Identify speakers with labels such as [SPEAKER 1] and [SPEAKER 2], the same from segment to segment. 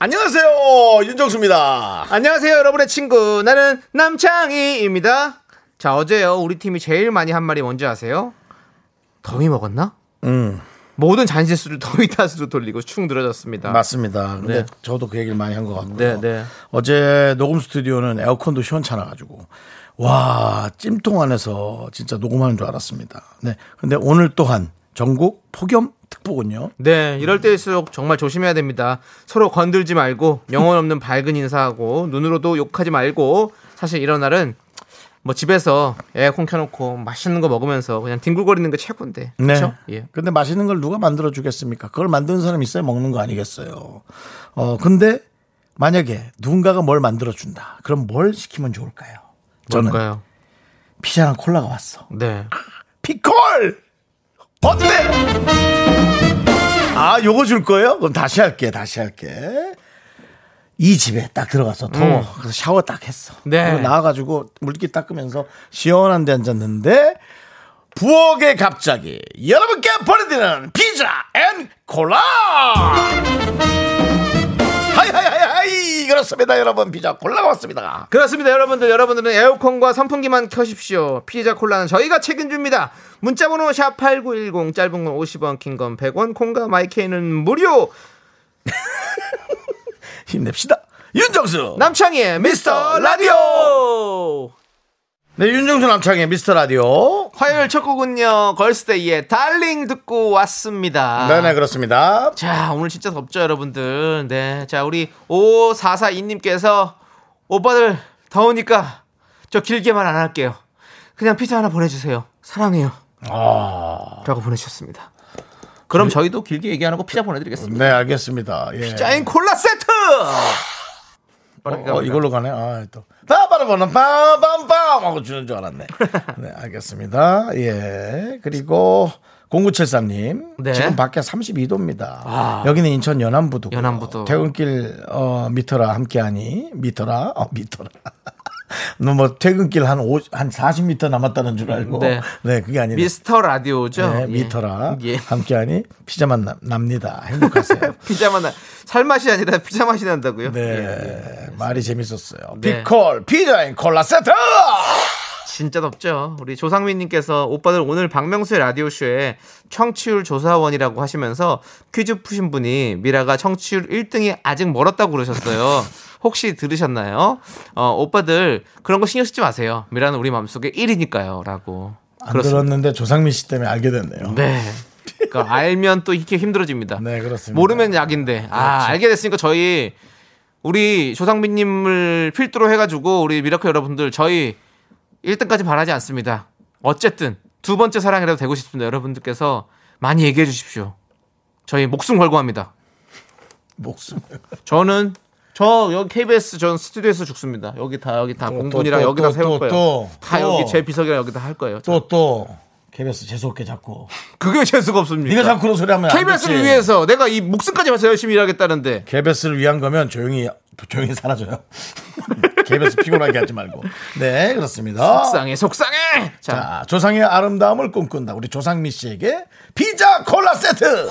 [SPEAKER 1] 안녕하세요 윤정수입니다.
[SPEAKER 2] 안녕하세요, 여러분의 친구. 나는 남창희입니다. 자, 어제요, 우리 팀이 제일 많이 한 말이 뭔지 아세요? 더위 먹었나?
[SPEAKER 1] 음
[SPEAKER 2] 모든 잔실수를 더위 탓으로 돌리고 축 늘어졌습니다.
[SPEAKER 1] 맞습니다. 근데
[SPEAKER 2] 네.
[SPEAKER 1] 저도 그 얘기를 많이 한 것 같고요.
[SPEAKER 2] 네, 네.
[SPEAKER 1] 어제 녹음 스튜디오는 에어컨도 시원찮아가지고 와 찜통 안에서 진짜 녹음하는 줄 알았습니다. 네. 근데 오늘 또한 전국 폭염 특보군요.
[SPEAKER 2] 네, 이럴 때일수록 정말 조심해야 됩니다. 서로 건들지 말고 영혼 없는 밝은 인사하고 눈으로도 욕하지 말고 사실 이런 날은 뭐 집에서 에어컨 켜놓고 맛있는 거 먹으면서 그냥 뒹굴거리는 게 최고인데.
[SPEAKER 1] 네.
[SPEAKER 2] 그렇죠? 예.
[SPEAKER 1] 근데 맛있는 걸 누가 만들어 주겠습니까? 그걸 만드는 사람 있어야 먹는 거 아니겠어요. 어 근데 만약에 누군가가 뭘 만들어 준다. 그럼 뭘 시키면 좋을까요? 저는
[SPEAKER 2] 뭘까요?
[SPEAKER 1] 피자랑 콜라가 왔어.
[SPEAKER 2] 네.
[SPEAKER 1] 피콜 어때? 아 요거 줄 거예요? 그럼 다시 할게 다시 할게 이 집에 딱 들어가서 더워 그래서 샤워 딱 했어
[SPEAKER 2] 음. 네.
[SPEAKER 1] 나와가지고 물기 닦으면서 시원한 데 앉았는데 부엌에 갑자기 여러분께 보내드리는 피자 and 콜라 하이하이하이 그렇습니다 여러분 피자 콜라가 왔습니다
[SPEAKER 2] 그렇습니다, 여러분들. 여러분들은 에어컨과 선풍기만 켜십시오. 피자 콜라는 저희가 책임집니다. 문자번호 샵 #8910 짧은 건 50원, 긴 건 100원, 콩과 마이케이는 무료.
[SPEAKER 1] 힘냅시다 윤정수
[SPEAKER 2] 남창희의 미스터 라디오.
[SPEAKER 1] 네 윤정수 남창의 미스터 라디오
[SPEAKER 2] 화요일 첫 곡은요 걸스데이의 달링 듣고 왔습니다.
[SPEAKER 1] 네네 그렇습니다.
[SPEAKER 2] 자 오늘 진짜 덥죠 여러분들. 네, 자 우리 5442님께서 오빠들 더우니까 저 길게만 안 할게요. 그냥 피자 하나 보내주세요. 사랑해요.
[SPEAKER 1] 아,
[SPEAKER 2] 라고 보내주셨습니다. 그럼 저희도 길게 얘기 안 하고 피자 보내드리겠습니다.
[SPEAKER 1] 네 알겠습니다. 예.
[SPEAKER 2] 짜인 콜라 세트.
[SPEAKER 1] 어, 어, 이걸로 가네. 아 또. 빠바라바는 빠밤빰 하고 주는 줄 알았네. 네 알겠습니다. 예 그리고 0973님
[SPEAKER 2] 네.
[SPEAKER 1] 지금 밖에 32도입니다.
[SPEAKER 2] 아.
[SPEAKER 1] 여기는 인천 연안부도
[SPEAKER 2] 연안부도.
[SPEAKER 1] 퇴근길 어, 미터라 함께하니 미터라 어, 미터라. 너뭐 퇴근길 한, 5, 한 40m 남았다는 줄 알고
[SPEAKER 2] 네.
[SPEAKER 1] 네, 그게 아니라
[SPEAKER 2] 미스터 라디오죠.
[SPEAKER 1] 네,
[SPEAKER 2] 예.
[SPEAKER 1] 미터라
[SPEAKER 2] 예.
[SPEAKER 1] 함께하니 피자만 남- 납니다. 행복하세요.
[SPEAKER 2] 피자 맛 나. 살 맛이 아니라 피자 맛이 난다고요?
[SPEAKER 1] 네,
[SPEAKER 2] 예, 예.
[SPEAKER 1] 말이 재밌었어요.
[SPEAKER 2] 네.
[SPEAKER 1] 피콜 피자인 콜라 세트.
[SPEAKER 2] 진짜 덥죠. 우리 조상민님께서 오빠들 오늘 박명수의 라디오 쇼에 청취율 조사원이라고 하시면서 퀴즈 푸신 분이 미라가 청취율 1등이 아직 멀었다고 그러셨어요. 혹시 들으셨나요? 어, 오빠들 그런 거 신경 쓰지 마세요. 미라는 우리 마음속에 1이니까요.라고.
[SPEAKER 1] 안 들었는데 조상민 씨 때문에 알게 됐네요.
[SPEAKER 2] 네. 그러니까 알면 또 이렇게 힘들어집니다.
[SPEAKER 1] 네, 그렇습니다.
[SPEAKER 2] 모르면 약인데. 아, 알게 됐으니까 저희 우리 조상민 님을 필두로 해 가지고 우리 미라클 여러분들 저희 1등까지 바라지 않습니다. 어쨌든 두 번째 사랑이라도 되고 싶습니다. 여러분들께서 많이 얘기해 주십시오. 저희 목숨 걸고 합니다.
[SPEAKER 1] 목숨.
[SPEAKER 2] 저는 저 여기 KBS 전 스튜디오에서 죽습니다. 여기 다 여기 다
[SPEAKER 1] 또,
[SPEAKER 2] 공군이랑
[SPEAKER 1] 또,
[SPEAKER 2] 여기다
[SPEAKER 1] 또,
[SPEAKER 2] 세울
[SPEAKER 1] 또,
[SPEAKER 2] 거예요.
[SPEAKER 1] 또,
[SPEAKER 2] 다
[SPEAKER 1] 또.
[SPEAKER 2] 여기 제 비석이랑 여기다 할 거예요.
[SPEAKER 1] 또또 KBS 재수없게 자꾸.
[SPEAKER 2] 그게 재수가 없습니까?
[SPEAKER 1] 네가 자꾸 그런 소리 하면 안
[SPEAKER 2] KBS를. 위해서 내가 이 목숨까지 바쳐 열심히 일하겠다는데
[SPEAKER 1] KBS를 위한 거면 조용히 조용히 사라져요. KBS 피곤하게 하지 말고. 네, 그렇습니다.
[SPEAKER 2] 속상해 속상해 자,
[SPEAKER 1] 자, 조상의 아름다움을 꿈꾼다. 우리 조상미 씨에게 피자 콜라 세트.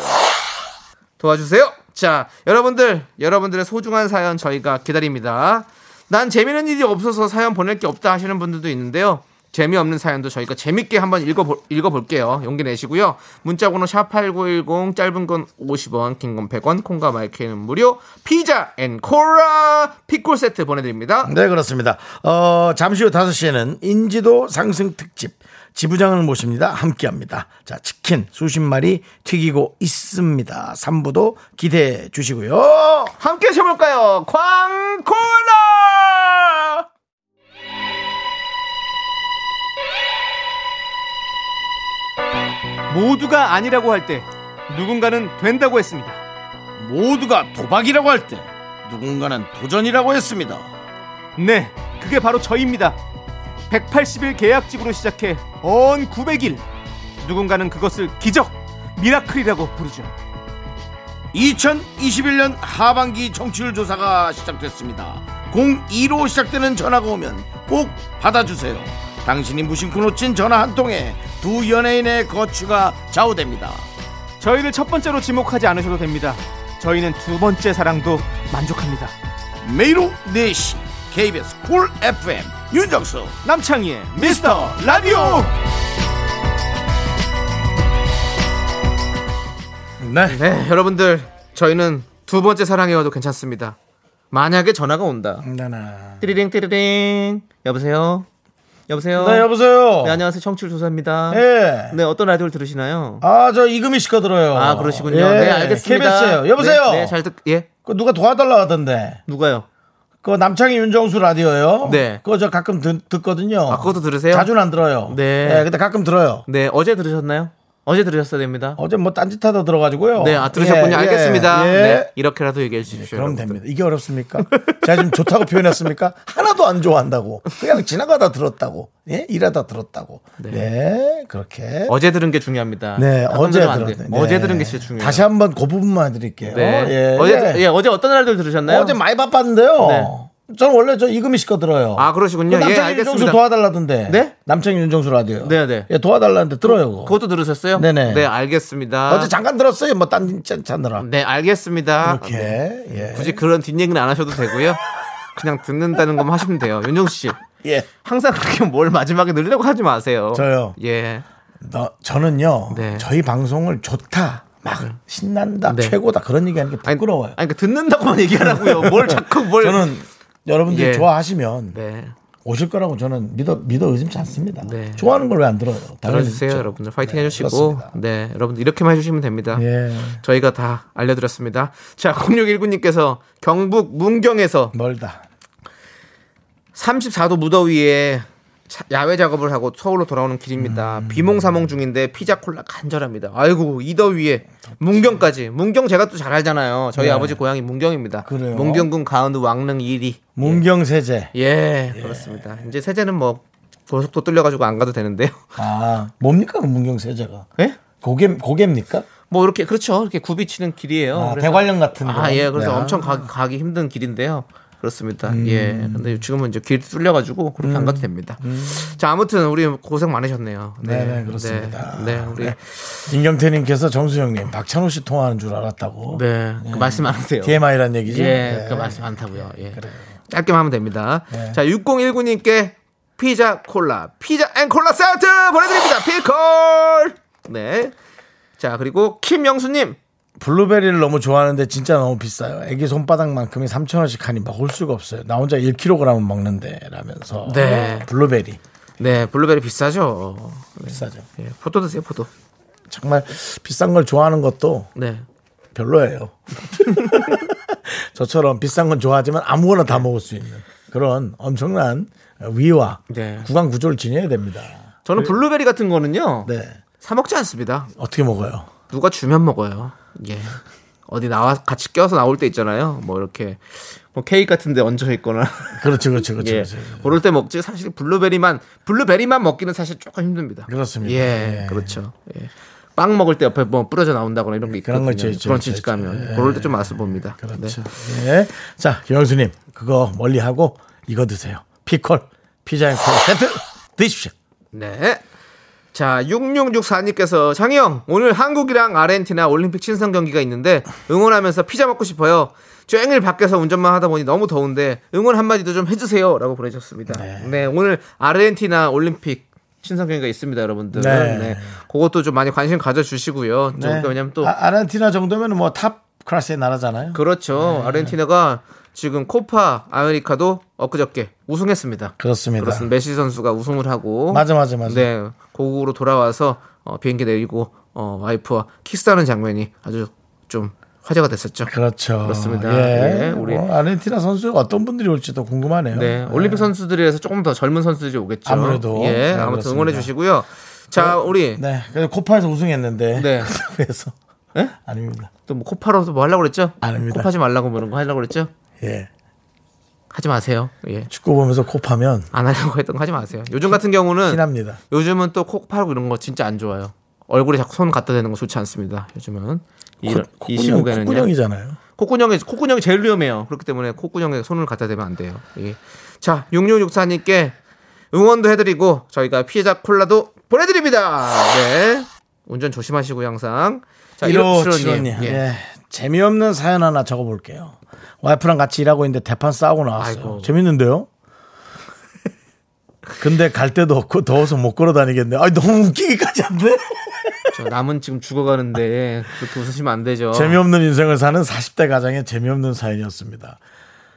[SPEAKER 2] 도와주세요 자 여러분들 여러분들의 소중한 사연 저희가 기다립니다. 난 재미있는 일이 없어서 사연 보낼 게 없다 하시는 분들도 있는데요. 재미없는 사연도 저희가 재밌게 한번 읽어볼, 읽어볼게요. 용기 내시고요. 문자번호 샵8910 짧은 건 50원 긴 건 100원 콩과 마이크는 무료. 피자 and 콜라 피콜 세트 보내드립니다.
[SPEAKER 1] 네, 그렇습니다. 어, 잠시 후 5시에는 인지도 상승 특집 지부장을 모십니다. 함께 합니다. 자, 치킨 수십 마리 튀기고 있습니다. 3부도 기대해 주시고요.
[SPEAKER 2] 함께 쳐볼까요 광콜라 모두가 아니라고 할 때 누군가는 된다고 했습니다.
[SPEAKER 1] 모두가 도박이라고 할 때 누군가는 도전이라고 했습니다.
[SPEAKER 2] 네, 그게 바로 저입니다. 180일 계약직으로 시작해 언 900일. 누군가는 그것을 기적, 미라클이라고 부르죠.
[SPEAKER 1] 2021년 하반기 청취율 조사가 시작됐습니다. 02로 시작되는 전화가 오면 꼭 받아주세요. 당신이 무심코 놓친 전화 한 통에 두 연예인의 거취가 좌우됩니다.
[SPEAKER 2] 저희를 첫 번째로 지목하지 않으셔도 됩니다. 저희는 두 번째 사랑도 만족합니다.
[SPEAKER 1] 매일 오후 4시 KBS 쿨 FM 윤정수
[SPEAKER 2] 남창희의
[SPEAKER 1] 미스터 라디오 네.
[SPEAKER 2] 네, 여러분들 저희는 두 번째 사랑이어도 괜찮습니다. 만약에 전화가 온다.
[SPEAKER 1] 나나.
[SPEAKER 2] 띠리링 띠리링. 여보세요. 여보세요.
[SPEAKER 1] 네 여보세요.
[SPEAKER 2] 네, 안녕하세요. 청취율 조사입니다.
[SPEAKER 1] 예.
[SPEAKER 2] 네, 어떤 라디오를 들으시나요?
[SPEAKER 1] 아 저 이금희 씨거 들어요.
[SPEAKER 2] 아, 그러시군요.
[SPEAKER 1] 예,
[SPEAKER 2] 네, 알겠습니다.
[SPEAKER 1] KBS요. 여보세요.
[SPEAKER 2] 네, 네, 잘 듣, 예.
[SPEAKER 1] 그 누가 도와달라 하던데.
[SPEAKER 2] 누가요?
[SPEAKER 1] 그 남창희 윤정수 라디오요.
[SPEAKER 2] 네.
[SPEAKER 1] 그거 저 가끔 듣, 듣거든요.
[SPEAKER 2] 아, 그것도 들으세요?
[SPEAKER 1] 자주는 안 들어요.
[SPEAKER 2] 네.
[SPEAKER 1] 근데 가끔 들어요.
[SPEAKER 2] 네, 어제 들으셨나요? 어제 들으셨어야 됩니다.
[SPEAKER 1] 어제 뭐 딴짓하다 들어가지고요.
[SPEAKER 2] 네, 아, 들으셨군요.
[SPEAKER 1] 예, 예,
[SPEAKER 2] 알겠습니다.
[SPEAKER 1] 예.
[SPEAKER 2] 네, 이렇게라도 얘기해 주십시오.
[SPEAKER 1] 그럼
[SPEAKER 2] 여러분들.
[SPEAKER 1] 됩니다. 이게 어렵습니까? 제가 지금 좋다고 표현했습니까? 하나도 안 좋아한다고. 그냥 지나가다 들었다고. 예? 일하다 들었다고. 네. 그렇게.
[SPEAKER 2] 어제 들은 게 중요합니다.
[SPEAKER 1] 네, 어제
[SPEAKER 2] 안 돼요.
[SPEAKER 1] 들었네.
[SPEAKER 2] 어제
[SPEAKER 1] 네.
[SPEAKER 2] 들은 게 진짜 중요해요.
[SPEAKER 1] 다시 한번 그 부분만 해드릴게요.
[SPEAKER 2] 네.
[SPEAKER 1] 예.
[SPEAKER 2] 어제
[SPEAKER 1] 예.
[SPEAKER 2] 예, 어제 어떤 라디오 들으셨나요?
[SPEAKER 1] 어제 많이 바빴는데요.
[SPEAKER 2] 네.
[SPEAKER 1] 저는 원래 저 이금희 씨거 들어요.
[SPEAKER 2] 아, 그러시군요.
[SPEAKER 1] 그
[SPEAKER 2] 예,
[SPEAKER 1] 남창희 윤정수
[SPEAKER 2] 알겠습니다.
[SPEAKER 1] 도와달라던데.
[SPEAKER 2] 네?
[SPEAKER 1] 남창희 윤정수 라디오.
[SPEAKER 2] 네, 네.
[SPEAKER 1] 예, 도와달라는데 들어요. 그거.
[SPEAKER 2] 그것도 들으셨어요?
[SPEAKER 1] 네네.
[SPEAKER 2] 네, 알겠습니다.
[SPEAKER 1] 어제 잠깐 들었어요. 뭐 딴짓 찾느라.
[SPEAKER 2] 네, 알겠습니다.
[SPEAKER 1] 이렇게.
[SPEAKER 2] 네.
[SPEAKER 1] 예.
[SPEAKER 2] 굳이 그런 뒷얘기는 안 하셔도 되고요. 그냥 듣는다는 것만 하시면 돼요. 윤정수 씨.
[SPEAKER 1] 예.
[SPEAKER 2] 항상 그렇게 뭘 마지막에 늘려고 하지 마세요.
[SPEAKER 1] 저요.
[SPEAKER 2] 예.
[SPEAKER 1] 너, 저는요.
[SPEAKER 2] 네.
[SPEAKER 1] 저희 방송을 좋다. 막 신난다.
[SPEAKER 2] 네.
[SPEAKER 1] 최고다. 그런 얘기하는 게
[SPEAKER 2] 아니,
[SPEAKER 1] 부끄러워요.
[SPEAKER 2] 아니, 그러니까 듣는다고만 얘기하라고요. 뭘 자꾸 뭘.
[SPEAKER 1] 저는 여러분들이
[SPEAKER 2] 예.
[SPEAKER 1] 좋아하시면
[SPEAKER 2] 네.
[SPEAKER 1] 오실 거라고 저는 믿어 믿어 의심치 않습니다.
[SPEAKER 2] 네.
[SPEAKER 1] 좋아하는 걸 왜 안 들어요?
[SPEAKER 2] 들어주세요. 여러분들. 파이팅
[SPEAKER 1] 네,
[SPEAKER 2] 해주시고.
[SPEAKER 1] 그렇습니다.
[SPEAKER 2] 네, 여러분들 이렇게만 해주시면 됩니다.
[SPEAKER 1] 예.
[SPEAKER 2] 저희가 다 알려드렸습니다. 자, 0619님께서 경북 문경에서
[SPEAKER 1] 멀다.
[SPEAKER 2] 34도 무더위에 차- 야외 작업을 하고 서울로 돌아오는 길입니다.
[SPEAKER 1] 음.
[SPEAKER 2] 비몽사몽 중인데 피자 콜라 간절합니다. 아이고 이 더위에 문경까지. 문경 제가 또 잘 알잖아요. 저희
[SPEAKER 1] 네.
[SPEAKER 2] 아버지 고향이 문경입니다.
[SPEAKER 1] 그래요?
[SPEAKER 2] 문경군 가은우 왕릉 1위.
[SPEAKER 1] 문경 세제.
[SPEAKER 2] 예, 그렇습니다. 이제 세제는 뭐 고속도 뚫려가지고 안 가도 되는데요.
[SPEAKER 1] 아 뭡니까 그 문경 세제가?
[SPEAKER 2] 예?
[SPEAKER 1] 고개 고개입니까?
[SPEAKER 2] 뭐 이렇게 그렇죠. 이렇게 굽이 치는 길이에요.
[SPEAKER 1] 아, 대관령 같은 거.
[SPEAKER 2] 아, 예. 그래서
[SPEAKER 1] 네.
[SPEAKER 2] 엄청 가, 가기 힘든 길인데요. 그렇습니다.
[SPEAKER 1] 음.
[SPEAKER 2] 예. 근데 지금은 이제 길 뚫려가지고 그렇게 안 가도 됩니다. 자, 아무튼 우리 고생 많으셨네요.
[SPEAKER 1] 음. 네, 네, 그렇습니다.
[SPEAKER 2] 네, 네, 우리 네,
[SPEAKER 1] 김경태님께서 정수영님 박찬호 씨 통화하는 줄 알았다고.
[SPEAKER 2] 그 말씀 안 하세요.
[SPEAKER 1] TMI란 얘기죠.
[SPEAKER 2] 예,
[SPEAKER 1] 네.
[SPEAKER 2] 그 말씀 많다고요. 예. 짧게만 하면 됩니다.
[SPEAKER 1] 네.
[SPEAKER 2] 자, 6019님께 피자 콜라, 피자 and 콜라 세트 보내드립니다. 피콜! 네. 자, 그리고 김영수님.
[SPEAKER 1] 블루베리를 너무 좋아하는데 진짜 너무 비싸요. 애기 손바닥만큼이 3,000원씩 하니 먹을 수가 없어요. 나 혼자 1kg 먹는데 라면서.
[SPEAKER 2] 네.
[SPEAKER 1] 블루베리
[SPEAKER 2] 네, 블루베리 비싸죠.
[SPEAKER 1] 비싸죠.
[SPEAKER 2] 예, 포도 드세요, 포도.
[SPEAKER 1] 정말 비싼 걸 좋아하는 것도
[SPEAKER 2] 네.
[SPEAKER 1] 별로예요. 저처럼 비싼 건 좋아하지만 아무거나 다 먹을 수 있는 그런 엄청난 위와
[SPEAKER 2] 네.
[SPEAKER 1] 구강 구조를 지녀야 됩니다.
[SPEAKER 2] 저는 블루베리 같은 거는요.
[SPEAKER 1] 네.
[SPEAKER 2] 사 먹지 않습니다.
[SPEAKER 1] 어떻게 먹어요?
[SPEAKER 2] 누가 주면 먹어요. 예. 어디 나와 같이 껴서 나올 때 있잖아요. 뭐 이렇게 뭐 케이크 같은 데 얹어 있거나
[SPEAKER 1] 그렇죠, 그렇죠, 그렇죠.
[SPEAKER 2] 예.
[SPEAKER 1] 그렇죠.
[SPEAKER 2] 그럴 때 먹지 사실 블루베리만 블루베리만 먹기는 사실 조금 힘듭니다.
[SPEAKER 1] 그렇습니다.
[SPEAKER 2] 예.
[SPEAKER 1] 예.
[SPEAKER 2] 그렇죠. 예. 빵 먹을 때 옆에 뭐 뿌려져 나온다거나 이런 게 있거든요.
[SPEAKER 1] 그런 거 있죠, 있죠,
[SPEAKER 2] 브런치
[SPEAKER 1] 있죠,
[SPEAKER 2] 집 가면.
[SPEAKER 1] 예.
[SPEAKER 2] 그럴 때 좀 맛을 봅니다.
[SPEAKER 1] 그렇죠.
[SPEAKER 2] 네.
[SPEAKER 1] 예. 자, 김영수님, 그거 멀리 하고 이거 드세요. 피콜, 피자 and 콜라 세트 드십시오.
[SPEAKER 2] 네. 자, 6664님께서 장희영, 오늘 한국이랑 아르헨티나 올림픽 친선 경기가 있는데 응원하면서 피자 먹고 싶어요. 죙일 밖에서 운전만 하다 보니 너무 더운데 응원 한마디도 좀 해주세요. 라고 보내셨습니다. 네. 오늘 아르헨티나 올림픽 친선 경기가 있습니다, 여러분들.
[SPEAKER 1] 네.
[SPEAKER 2] 네. 그것도 좀 많이 관심 가져주시고요. 좀
[SPEAKER 1] 네.
[SPEAKER 2] 왜냐면 또.
[SPEAKER 1] 아, 아르헨티나 정도면 뭐 탑 클래스의 나라잖아요.
[SPEAKER 2] 그렇죠.
[SPEAKER 1] 네.
[SPEAKER 2] 아르헨티나가 지금 코파 아메리카도 엊그저께 우승했습니다.
[SPEAKER 1] 그렇습니다.
[SPEAKER 2] 그렇습니다. 메시 선수가 우승을 하고
[SPEAKER 1] 맞아, 맞아, 맞아.
[SPEAKER 2] 네, 고국으로 돌아와서 어, 비행기 내리고 어, 와이프와 키스하는 장면이 아주 좀 화제가 됐었죠.
[SPEAKER 1] 그렇죠.
[SPEAKER 2] 그렇습니다.
[SPEAKER 1] 예.
[SPEAKER 2] 예, 우리-
[SPEAKER 1] 뭐 아르헨티나 선수 어떤 분들이 올지도 궁금하네요.
[SPEAKER 2] 네, 올림픽 선수들에서 조금 더 젊은 선수들이 오겠죠.
[SPEAKER 1] 아무래도.
[SPEAKER 2] 예,
[SPEAKER 1] 네,
[SPEAKER 2] 아무튼
[SPEAKER 1] 그렇습니다.
[SPEAKER 2] 응원해 주시고요. 자, 우리
[SPEAKER 1] 네. 그래서 코파에서 우승했는데.
[SPEAKER 2] 네.
[SPEAKER 1] 그래서
[SPEAKER 2] 예?
[SPEAKER 1] 아닙니다.
[SPEAKER 2] 또 뭐 코파로도 뭐 하려고 그랬죠?
[SPEAKER 1] 아닙니다.
[SPEAKER 2] 코파지 말라고 뭐 이런 거 하려고 그랬죠?
[SPEAKER 1] 예.
[SPEAKER 2] 하지 마세요. 예.
[SPEAKER 1] 축구 보면서 코 파면
[SPEAKER 2] 안 하려고 했던 거 하지 마세요. 요즘 같은 경우는
[SPEAKER 1] 티납니다.
[SPEAKER 2] 요즘은 또 코 파고 이런 거 진짜 안 좋아요. 얼굴에 자꾸 손 갖다 대는 거 좋지 않습니다. 요즘은 이, 이
[SPEAKER 1] 콧구녕,
[SPEAKER 2] 시국에는요.
[SPEAKER 1] 콧구녕이잖아요.
[SPEAKER 2] 콧구녕에 콧구녕이 제일 위험해요. 그렇기 때문에 콧구녕에 손을 갖다 대면 안 돼요. 예. 자, 6664님께 응원도 해드리고 저희가 피자 콜라도 보내드립니다. 네. 운전 조심하시고 항상. 자,
[SPEAKER 1] 1575님.
[SPEAKER 2] 1575님.
[SPEAKER 1] 예.
[SPEAKER 2] 예.
[SPEAKER 1] 재미없는 사연 하나 적어볼게요. 와이프랑 같이 일하고 있는데 대판 싸우고 나왔어요.
[SPEAKER 2] 아이고.
[SPEAKER 1] 재밌는데요? 근데 갈 데도 없고 더워서 못 걸어 다니겠네. 아 너무 웃기기까지 한데.
[SPEAKER 2] 저 남은 지금 죽어가는데 그렇게 웃으시면 안 되죠.
[SPEAKER 1] 재미없는 인생을 사는 40대 가장의 재미없는 사연이었습니다.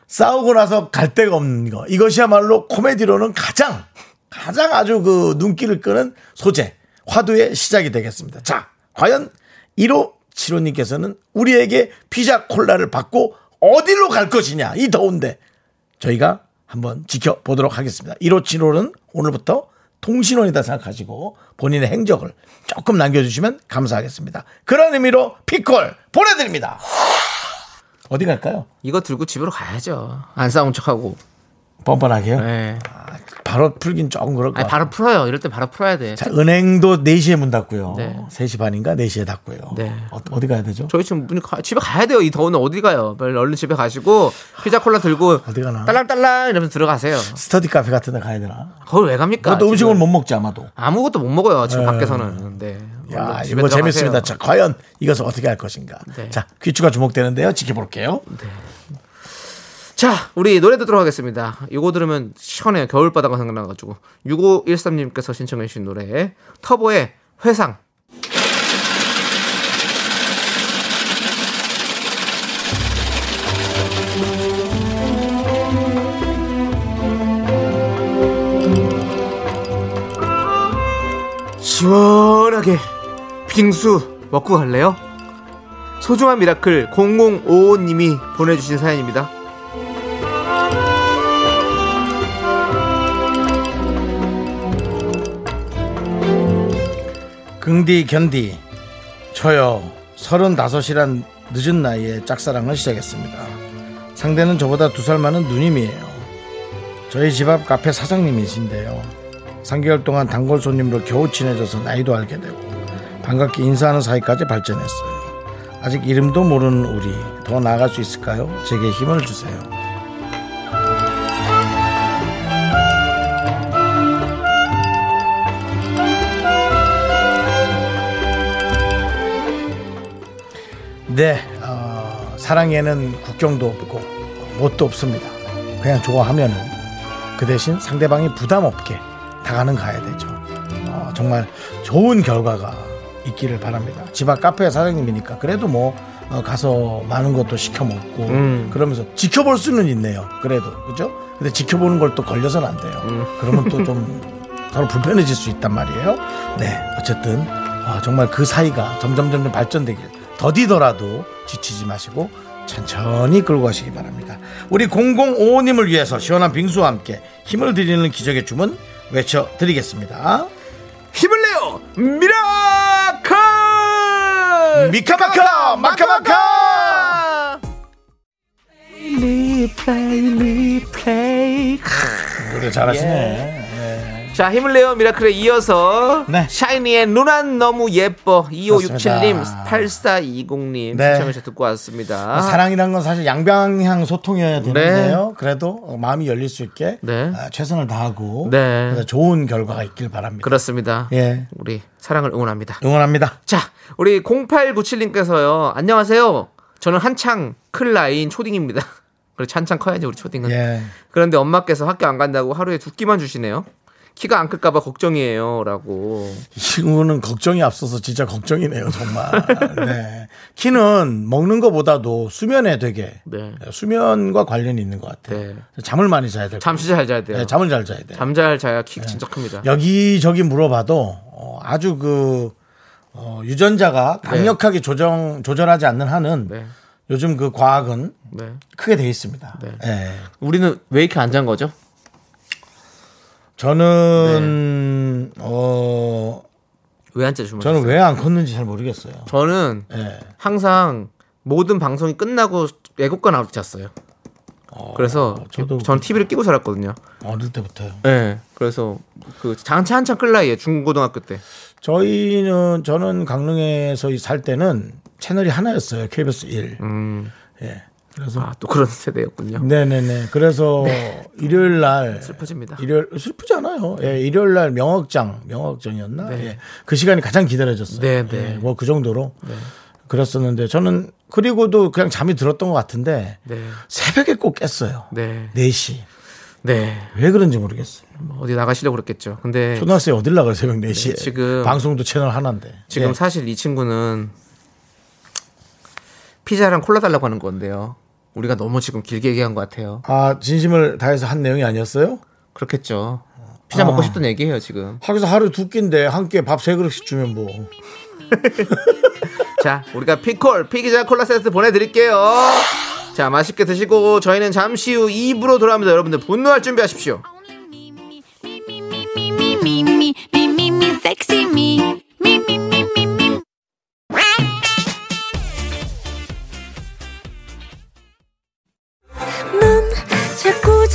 [SPEAKER 1] 싸우고 나서 갈 데가 없는 거. 이것이야말로 코미디로는 가장 가장 아주 그 눈길을 끄는 소재, 화두의 시작이 되겠습니다. 자, 과연 1호 7호님께서는 우리에게 피자 콜라를 받고 어디로 갈 것이냐 이 더운데 저희가 한번 지켜보도록 하겠습니다. 1호 7호는 오늘부터 통신원이다 생각하시고 본인의 행적을 조금 남겨주시면 감사하겠습니다. 그런 의미로 피콜 보내드립니다. 어디 갈까요?
[SPEAKER 2] 이거 들고 집으로 가야죠. 안 싸운 척하고.
[SPEAKER 1] 뻔뻔하게요.
[SPEAKER 2] 네.
[SPEAKER 1] 바로 풀긴 조금 그럴 것
[SPEAKER 2] 아니. 바로 풀어요. 이럴 때 바로 풀어야 돼.
[SPEAKER 1] 자, 은행도 4시에 문 닫고요.
[SPEAKER 2] 네.
[SPEAKER 1] 3시 반인가 4시에 닫고요.
[SPEAKER 2] 네.
[SPEAKER 1] 어, 디 가야 되죠?
[SPEAKER 2] 저희 지금 문이 가- 집에 가야 돼요. 이 더운데 어디 가요? 빨리 얼른 집에 가시고 피자 콜라 들고
[SPEAKER 1] 어디 가나?
[SPEAKER 2] 딸랑딸랑 이러면서 들어가세요.
[SPEAKER 1] 스터디 카페 같은 데 가야 되나?
[SPEAKER 2] 거기 왜 갑니까?
[SPEAKER 1] 그것도 음식을? 못 먹지 아마도.
[SPEAKER 2] 아무것도 못 먹어요. 지금 밖에서는. 네.
[SPEAKER 1] 야,
[SPEAKER 2] 얼른 집에
[SPEAKER 1] 이거. 재밌습니다. 자, 과연 이것을 어떻게 할 것인가.
[SPEAKER 2] 네.
[SPEAKER 1] 자, 귀추가 주목되는데요. 지켜볼게요.
[SPEAKER 2] 자, 우리 노래 듣도록 하겠습니다. 이거 들으면 시원해요. 겨울바다가 생각나가지고. 6513님께서 신청해주신 노래. 터보의 회상. 시원하게 빙수 먹고 갈래요? 소중한 미라클 0055님이 보내주신 사연입니다.
[SPEAKER 1] 긍디 견디 저요 35이란 늦은 나이에 짝사랑을 시작했습니다. 상대는 저보다 두 살 많은 누님이에요. 저희 집 앞 카페 사장님이신데요. 3개월 동안 단골 손님으로 겨우 친해져서 나이도 알게 되고 반갑게 인사하는 사이까지 발전했어요. 아직 이름도 모르는 우리 더 나아갈 수 있을까요? 제게 힘을 주세요 네, 어, 사랑에는 국경도 없고 못도 없습니다. 그냥 좋아하면은 그 대신 상대방이 부담 없게 다가는 가야 되죠. 어, 정말 좋은 결과가 있기를 바랍니다. 집 앞 카페 사장님이니까 그래도 뭐 어, 가서 많은 것도 시켜 먹고
[SPEAKER 2] 음.
[SPEAKER 1] 그러면서 지켜볼 수는 있네요. 그래도 그죠? 근데 지켜보는 걸 또 걸려서는 안 돼요.
[SPEAKER 2] 음.
[SPEAKER 1] 그러면 또 좀 서로 불편해질 수 있단 말이에요. 네, 어쨌든 아, 정말 그 사이가 점점 점점 발전되길 더디더라도 지치지 마시고 천천히 끌고 가시기 바랍니다. 우리 0055님을 위해서 시원한 빙수와 함께 힘을 드리는 기적의 주문 외쳐드리겠습니다.
[SPEAKER 2] 힘을 내요! 미라클!
[SPEAKER 1] 미카마카 마카마카 노래 잘하시네.
[SPEAKER 2] 자, 힘을 내요 미라클에 이어서
[SPEAKER 1] 네.
[SPEAKER 2] 샤이니의 누난 너무 예뻐 2567님,
[SPEAKER 1] 그렇습니다.
[SPEAKER 2] 8420님
[SPEAKER 1] 네.
[SPEAKER 2] 신청해서 듣고 왔습니다.
[SPEAKER 1] 사랑이란 건 사실 양방향 소통이어야 되는데요. 그래도 어, 마음이 열릴 수 있게
[SPEAKER 2] 네.
[SPEAKER 1] 아, 최선을 다하고
[SPEAKER 2] 네.
[SPEAKER 1] 좋은 결과가 있길 바랍니다.
[SPEAKER 2] 그렇습니다.
[SPEAKER 1] 예.
[SPEAKER 2] 우리 사랑을 응원합니다.
[SPEAKER 1] 응원합니다.
[SPEAKER 2] 자, 우리 0897님께서요. 안녕하세요. 저는 한창 클 나이인 초딩입니다. 그렇지 한창 커야지 우리 초딩은.
[SPEAKER 1] 예.
[SPEAKER 2] 그런데 엄마께서 학교 안 간다고 하루에 두 끼만 주시네요. 키가 안 클까봐 걱정이에요라고.
[SPEAKER 1] 이 친구는 걱정이 앞서서 진짜 걱정이네요, 정말. 네. 키는 먹는 것보다도 수면에 되게
[SPEAKER 2] 네.
[SPEAKER 1] 수면과 관련이 있는 것 같아요.
[SPEAKER 2] 네.
[SPEAKER 1] 잠을 많이 자야
[SPEAKER 2] 될잠 진짜 잘 자야 돼요.
[SPEAKER 1] 네, 잠을 잘 자야 돼요.
[SPEAKER 2] 잠잘 자야 키 진짜 큽니다.
[SPEAKER 1] 여기저기 물어봐도 어, 아주 그 어, 유전자가 강력하게 조정 조절하지 않는 한은
[SPEAKER 2] 네.
[SPEAKER 1] 요즘 그 과학은
[SPEAKER 2] 네.
[SPEAKER 1] 크게 돼 있습니다.
[SPEAKER 2] 네.
[SPEAKER 1] 예.
[SPEAKER 2] 우리는 왜 이렇게 안 잔 거죠?
[SPEAKER 1] 저는
[SPEAKER 2] 어왜안 짜주면
[SPEAKER 1] 저는 왜 안 컸는지 잘 모르겠어요.
[SPEAKER 2] 저는
[SPEAKER 1] 예.
[SPEAKER 2] 항상 모든 방송이 끝나고 애국가 나올 때 잤어요. 그래서
[SPEAKER 1] 저도
[SPEAKER 2] 전 TV를 끼고 살았거든요.
[SPEAKER 1] 어릴 때부터요.
[SPEAKER 2] 네. 그래서 그 장치 한참 끌 나이에 중고등학교 때.
[SPEAKER 1] 저희는 저는 강릉에서 살 때는 채널이 하나였어요. KBS 1.
[SPEAKER 2] 음.
[SPEAKER 1] 예. 그래서
[SPEAKER 2] 아, 또 그런 세대였군요.
[SPEAKER 1] 네네네. 그래서 일요일 날
[SPEAKER 2] 슬퍼집니다.
[SPEAKER 1] 일요일 슬프지 않아요. 예, 일요일 날 명확장 명확장이었나?
[SPEAKER 2] 네.
[SPEAKER 1] 예. 그 시간이 가장 기다려졌어요.
[SPEAKER 2] 네, 네.
[SPEAKER 1] 예, 뭐그 정도로 그랬었는데 저는 그리고도 그냥 잠이 들었던 것 같은데
[SPEAKER 2] 네.
[SPEAKER 1] 새벽에 꼭 깼어요.
[SPEAKER 2] 네.
[SPEAKER 1] 4시.
[SPEAKER 2] 네.
[SPEAKER 1] 왜 그런지 모르겠어요.
[SPEAKER 2] 뭐 어디 나가시려고 그랬겠죠. 근데
[SPEAKER 1] 초등학생 어딜 나가요 새벽 4시에.
[SPEAKER 2] 네, 지금-
[SPEAKER 1] 방송도 채널 하나인데.
[SPEAKER 2] 지금
[SPEAKER 1] 예.
[SPEAKER 2] 사실 이 친구는 피자랑 콜라 달라고 하는 건데요. 우리가 너무 지금 길게 얘기한 것 같아요.
[SPEAKER 1] 아 진심을 다해서 한 내용이 아니었어요?
[SPEAKER 2] 그렇겠죠. 피자 먹고 싶던 얘기예요 지금.
[SPEAKER 1] 하기서 하루 두 끼인데 한 끼에 밥 세 그릇씩 주면 뭐.
[SPEAKER 2] 자, 우리가 피콜, 피기자 콜라 세트 보내드릴게요. 자, 맛있게 드시고 저희는 잠시 후 2부로 돌아옵니다. 여러분들 분노할 준비하십시오.
[SPEAKER 3] me, me, me,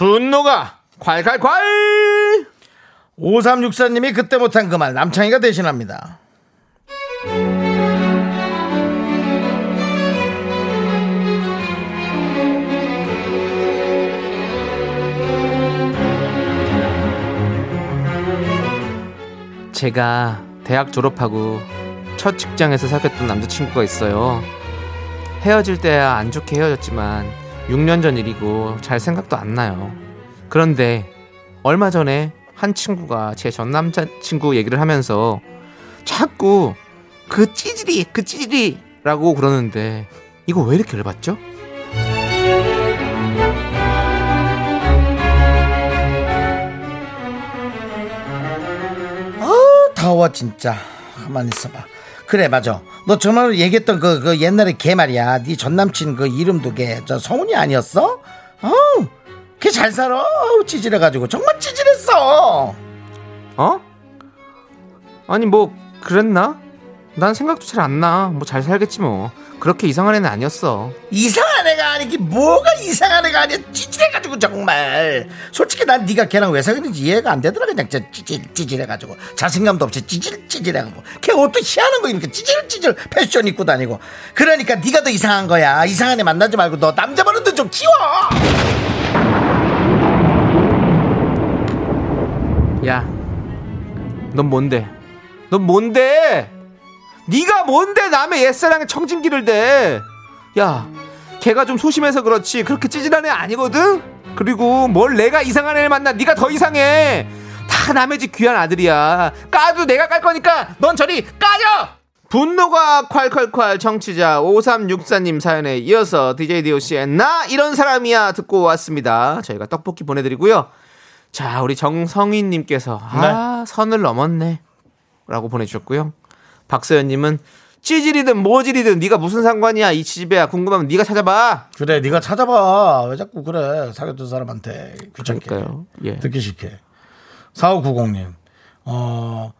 [SPEAKER 2] 분노가 콸콸콸!
[SPEAKER 1] 5364님이 그때 못한 그 말 남창희가 대신합니다.
[SPEAKER 2] 제가 대학 졸업하고 첫 직장에서 사귀었던 남자친구가 있어요. 헤어질 때야 안 좋게 헤어졌지만 6년 전 일이고 잘 생각도 안 나요. 그런데 얼마 전에 한 친구가 제 전 남자친구 얘기를 하면서 자꾸 그 찌질이 그 찌질이라고 그러는데 이거 왜 이렇게 열받죠?
[SPEAKER 1] 더워 진짜. 가만 있어봐. 그래 맞아. 너 전화로 얘기했던 그, 그 옛날에 걔 말이야. 네 전남친 그 이름도 걔 저 성훈이 아니었어? 어우, 걔잘 살아. 어우, 찌질해가지고 정말 찌질했어.
[SPEAKER 2] 어? 아니 뭐 그랬나? 난 생각도 잘 안 나. 뭐 잘 살겠지 뭐. 그렇게 이상한 애는 아니었어.
[SPEAKER 1] 이상한 애가 아니기 뭐가 이상한 애가 아니야 찌질해가지고 정말 솔직히 난 네가 걔랑 왜 사귀는지 이해가 안 되더라 그냥 진짜 찌질 찌질해가지고 자신감도 없이 찌질 찌질해가지고 걔 옷도 희한한 거 이렇게 찌질 찌질 패션 입고 다니고 그러니까 네가 더 이상한 거야 이상한 애 만나지 말고 너 남자 버릇도 좀 키워
[SPEAKER 2] 야, 넌 뭔데? 넌 뭔데? 네가 뭔데 남의 옛사랑에 청진기를 대? 야, 걔가 좀 소심해서 그렇지 그렇게 찌질한 애 아니거든. 그리고 뭘 내가 이상한 애를 만나? 네가 더 이상해. 다 남의 집 귀한 아들이야. 까도 내가 깔 거니까 넌 저리 까져. 분노가 콸콸콸 청취자 5364님 사연에 이어서 DJ DOC의 나 이런 사람이야 듣고 왔습니다. 저희가 떡볶이 보내드리고요. 자, 우리 정성희님께서 아 선을 넘었네 라고 보내주셨고요. 박서연님은 찌질이든 모질이든 네가 무슨 상관이야 이 집애야 궁금하면 네가 찾아봐.
[SPEAKER 1] 그래 네가 찾아봐 왜 자꾸 그래 사귀었던 사람한테 귀찮게
[SPEAKER 2] 그러니까요. 예.
[SPEAKER 1] 듣기 싫게 4590님 어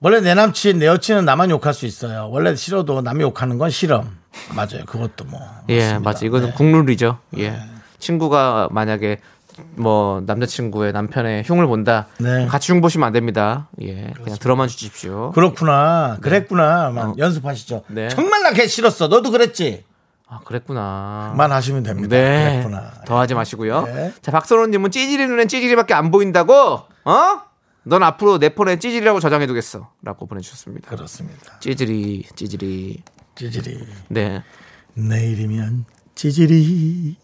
[SPEAKER 1] 원래 내 남친 내 여친은 나만 욕할 수 있어요 원래 싫어도 남이 욕하는 건 실험 맞아요 그것도 뭐
[SPEAKER 2] 예,
[SPEAKER 1] 맞습니다.
[SPEAKER 2] 맞아. 이거는
[SPEAKER 1] 네.
[SPEAKER 2] 국룰이죠. 예. 친구가 만약에 뭐 남자친구의 남편의 흉을 본다.
[SPEAKER 1] 네.
[SPEAKER 2] 같이 흉 보시면 안 됩니다. 예. 그냥 들어만 주십시오.
[SPEAKER 1] 그렇구나 그랬구나만 연습하시죠
[SPEAKER 2] 네.
[SPEAKER 1] 정말 나 걔 싫었어 너도 그랬지
[SPEAKER 2] 아, 그랬구나.
[SPEAKER 1] 만 하시면 됩니다
[SPEAKER 2] 네.
[SPEAKER 1] 그랬구나
[SPEAKER 2] 더 하지 마시고요.
[SPEAKER 1] 네.
[SPEAKER 2] 자, 박선호님은 찌질이 눈엔 찌질이밖에 안 보인다고? 어? 넌 앞으로 내 폰에 찌질이라고 저장해두겠어. 라고 보내주셨습니다.
[SPEAKER 1] 그렇습니다
[SPEAKER 2] 찌질이, 찌질이.
[SPEAKER 1] 찌질이
[SPEAKER 2] 네.
[SPEAKER 1] 내일이면 찌질이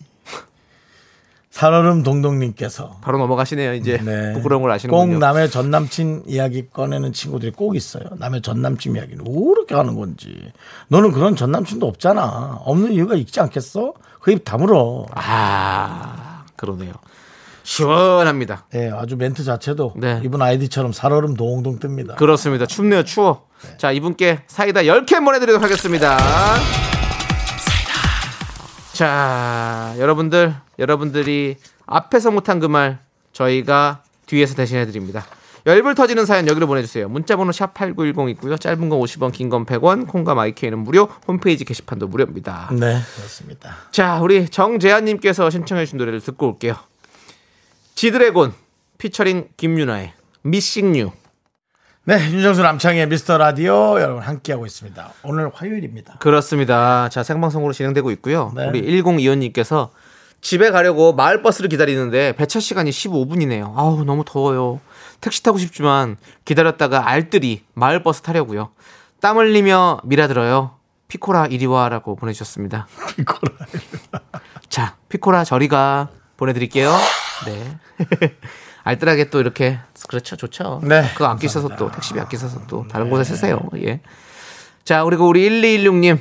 [SPEAKER 1] 살얼음 동동님께서
[SPEAKER 2] 바로 넘어가시네요. 이제
[SPEAKER 1] 네.
[SPEAKER 2] 부끄러운
[SPEAKER 1] 걸꼭
[SPEAKER 2] 아시는군요.
[SPEAKER 1] 남의 전 남친 이야기 꺼내는 친구들이 꼭 있어요. 남의 전 남친 이야기는 왜 그렇게 하는 건지. 너는 그런 전 남친도 없잖아. 없는 이유가 있지 않겠어? 그 입 다물어.
[SPEAKER 2] 아, 그러네요. 시원합니다.
[SPEAKER 1] 예, 아주 멘트 자체도
[SPEAKER 2] 네.
[SPEAKER 1] 이분 아이디처럼 살얼음 동동 뜹니다.
[SPEAKER 2] 그렇습니다. 춥네요, 추워. 자, 이분께 사이다 10캔 보내드리도록 하겠습니다. 자, 여러분들, 여러분들이 앞에서 못한 그 말 저희가 뒤에서 대신해 드립니다. 열불 터지는 사연 여기로 보내주세요. 문자번호 샵 8910 있고요. 짧은 건 50원, 긴 건 100원, 콩과 마이크에는 무료, 홈페이지 게시판도 무료입니다.
[SPEAKER 1] 네, 그렇습니다.
[SPEAKER 2] 자, 우리 정재한님께서 신청해 주신 노래를 듣고 올게요. 지드래곤 피처링 김윤아의 Missing You.
[SPEAKER 1] 네, 윤정수 남창희의 미스터 라디오 여러분 함께하고 있습니다. 오늘 화요일입니다.
[SPEAKER 2] 그렇습니다. 자, 생방송으로 진행되고 있고요.
[SPEAKER 1] 네.
[SPEAKER 2] 우리 1025님께서 집에 가려고 마을버스를 기다리는데 배차 시간이 15분이네요. 아우, 너무 더워요. 택시 타고 싶지만 기다렸다가 알뜰히 마을버스 타려고요. 땀 흘리며 미라 들어요. 피콜아 이리 와라고 보내주셨습니다.
[SPEAKER 1] 피코라.
[SPEAKER 2] 자, 피코라 저리가 보내드릴게요. 네. 알뜰하게 또 이렇게 그렇죠, 좋죠.
[SPEAKER 1] 네,
[SPEAKER 2] 그거 아끼셔서 또 택시비 아끼셔서 또 다른 곳에 쓰세요. 예. 자, 그리고 우리 1216님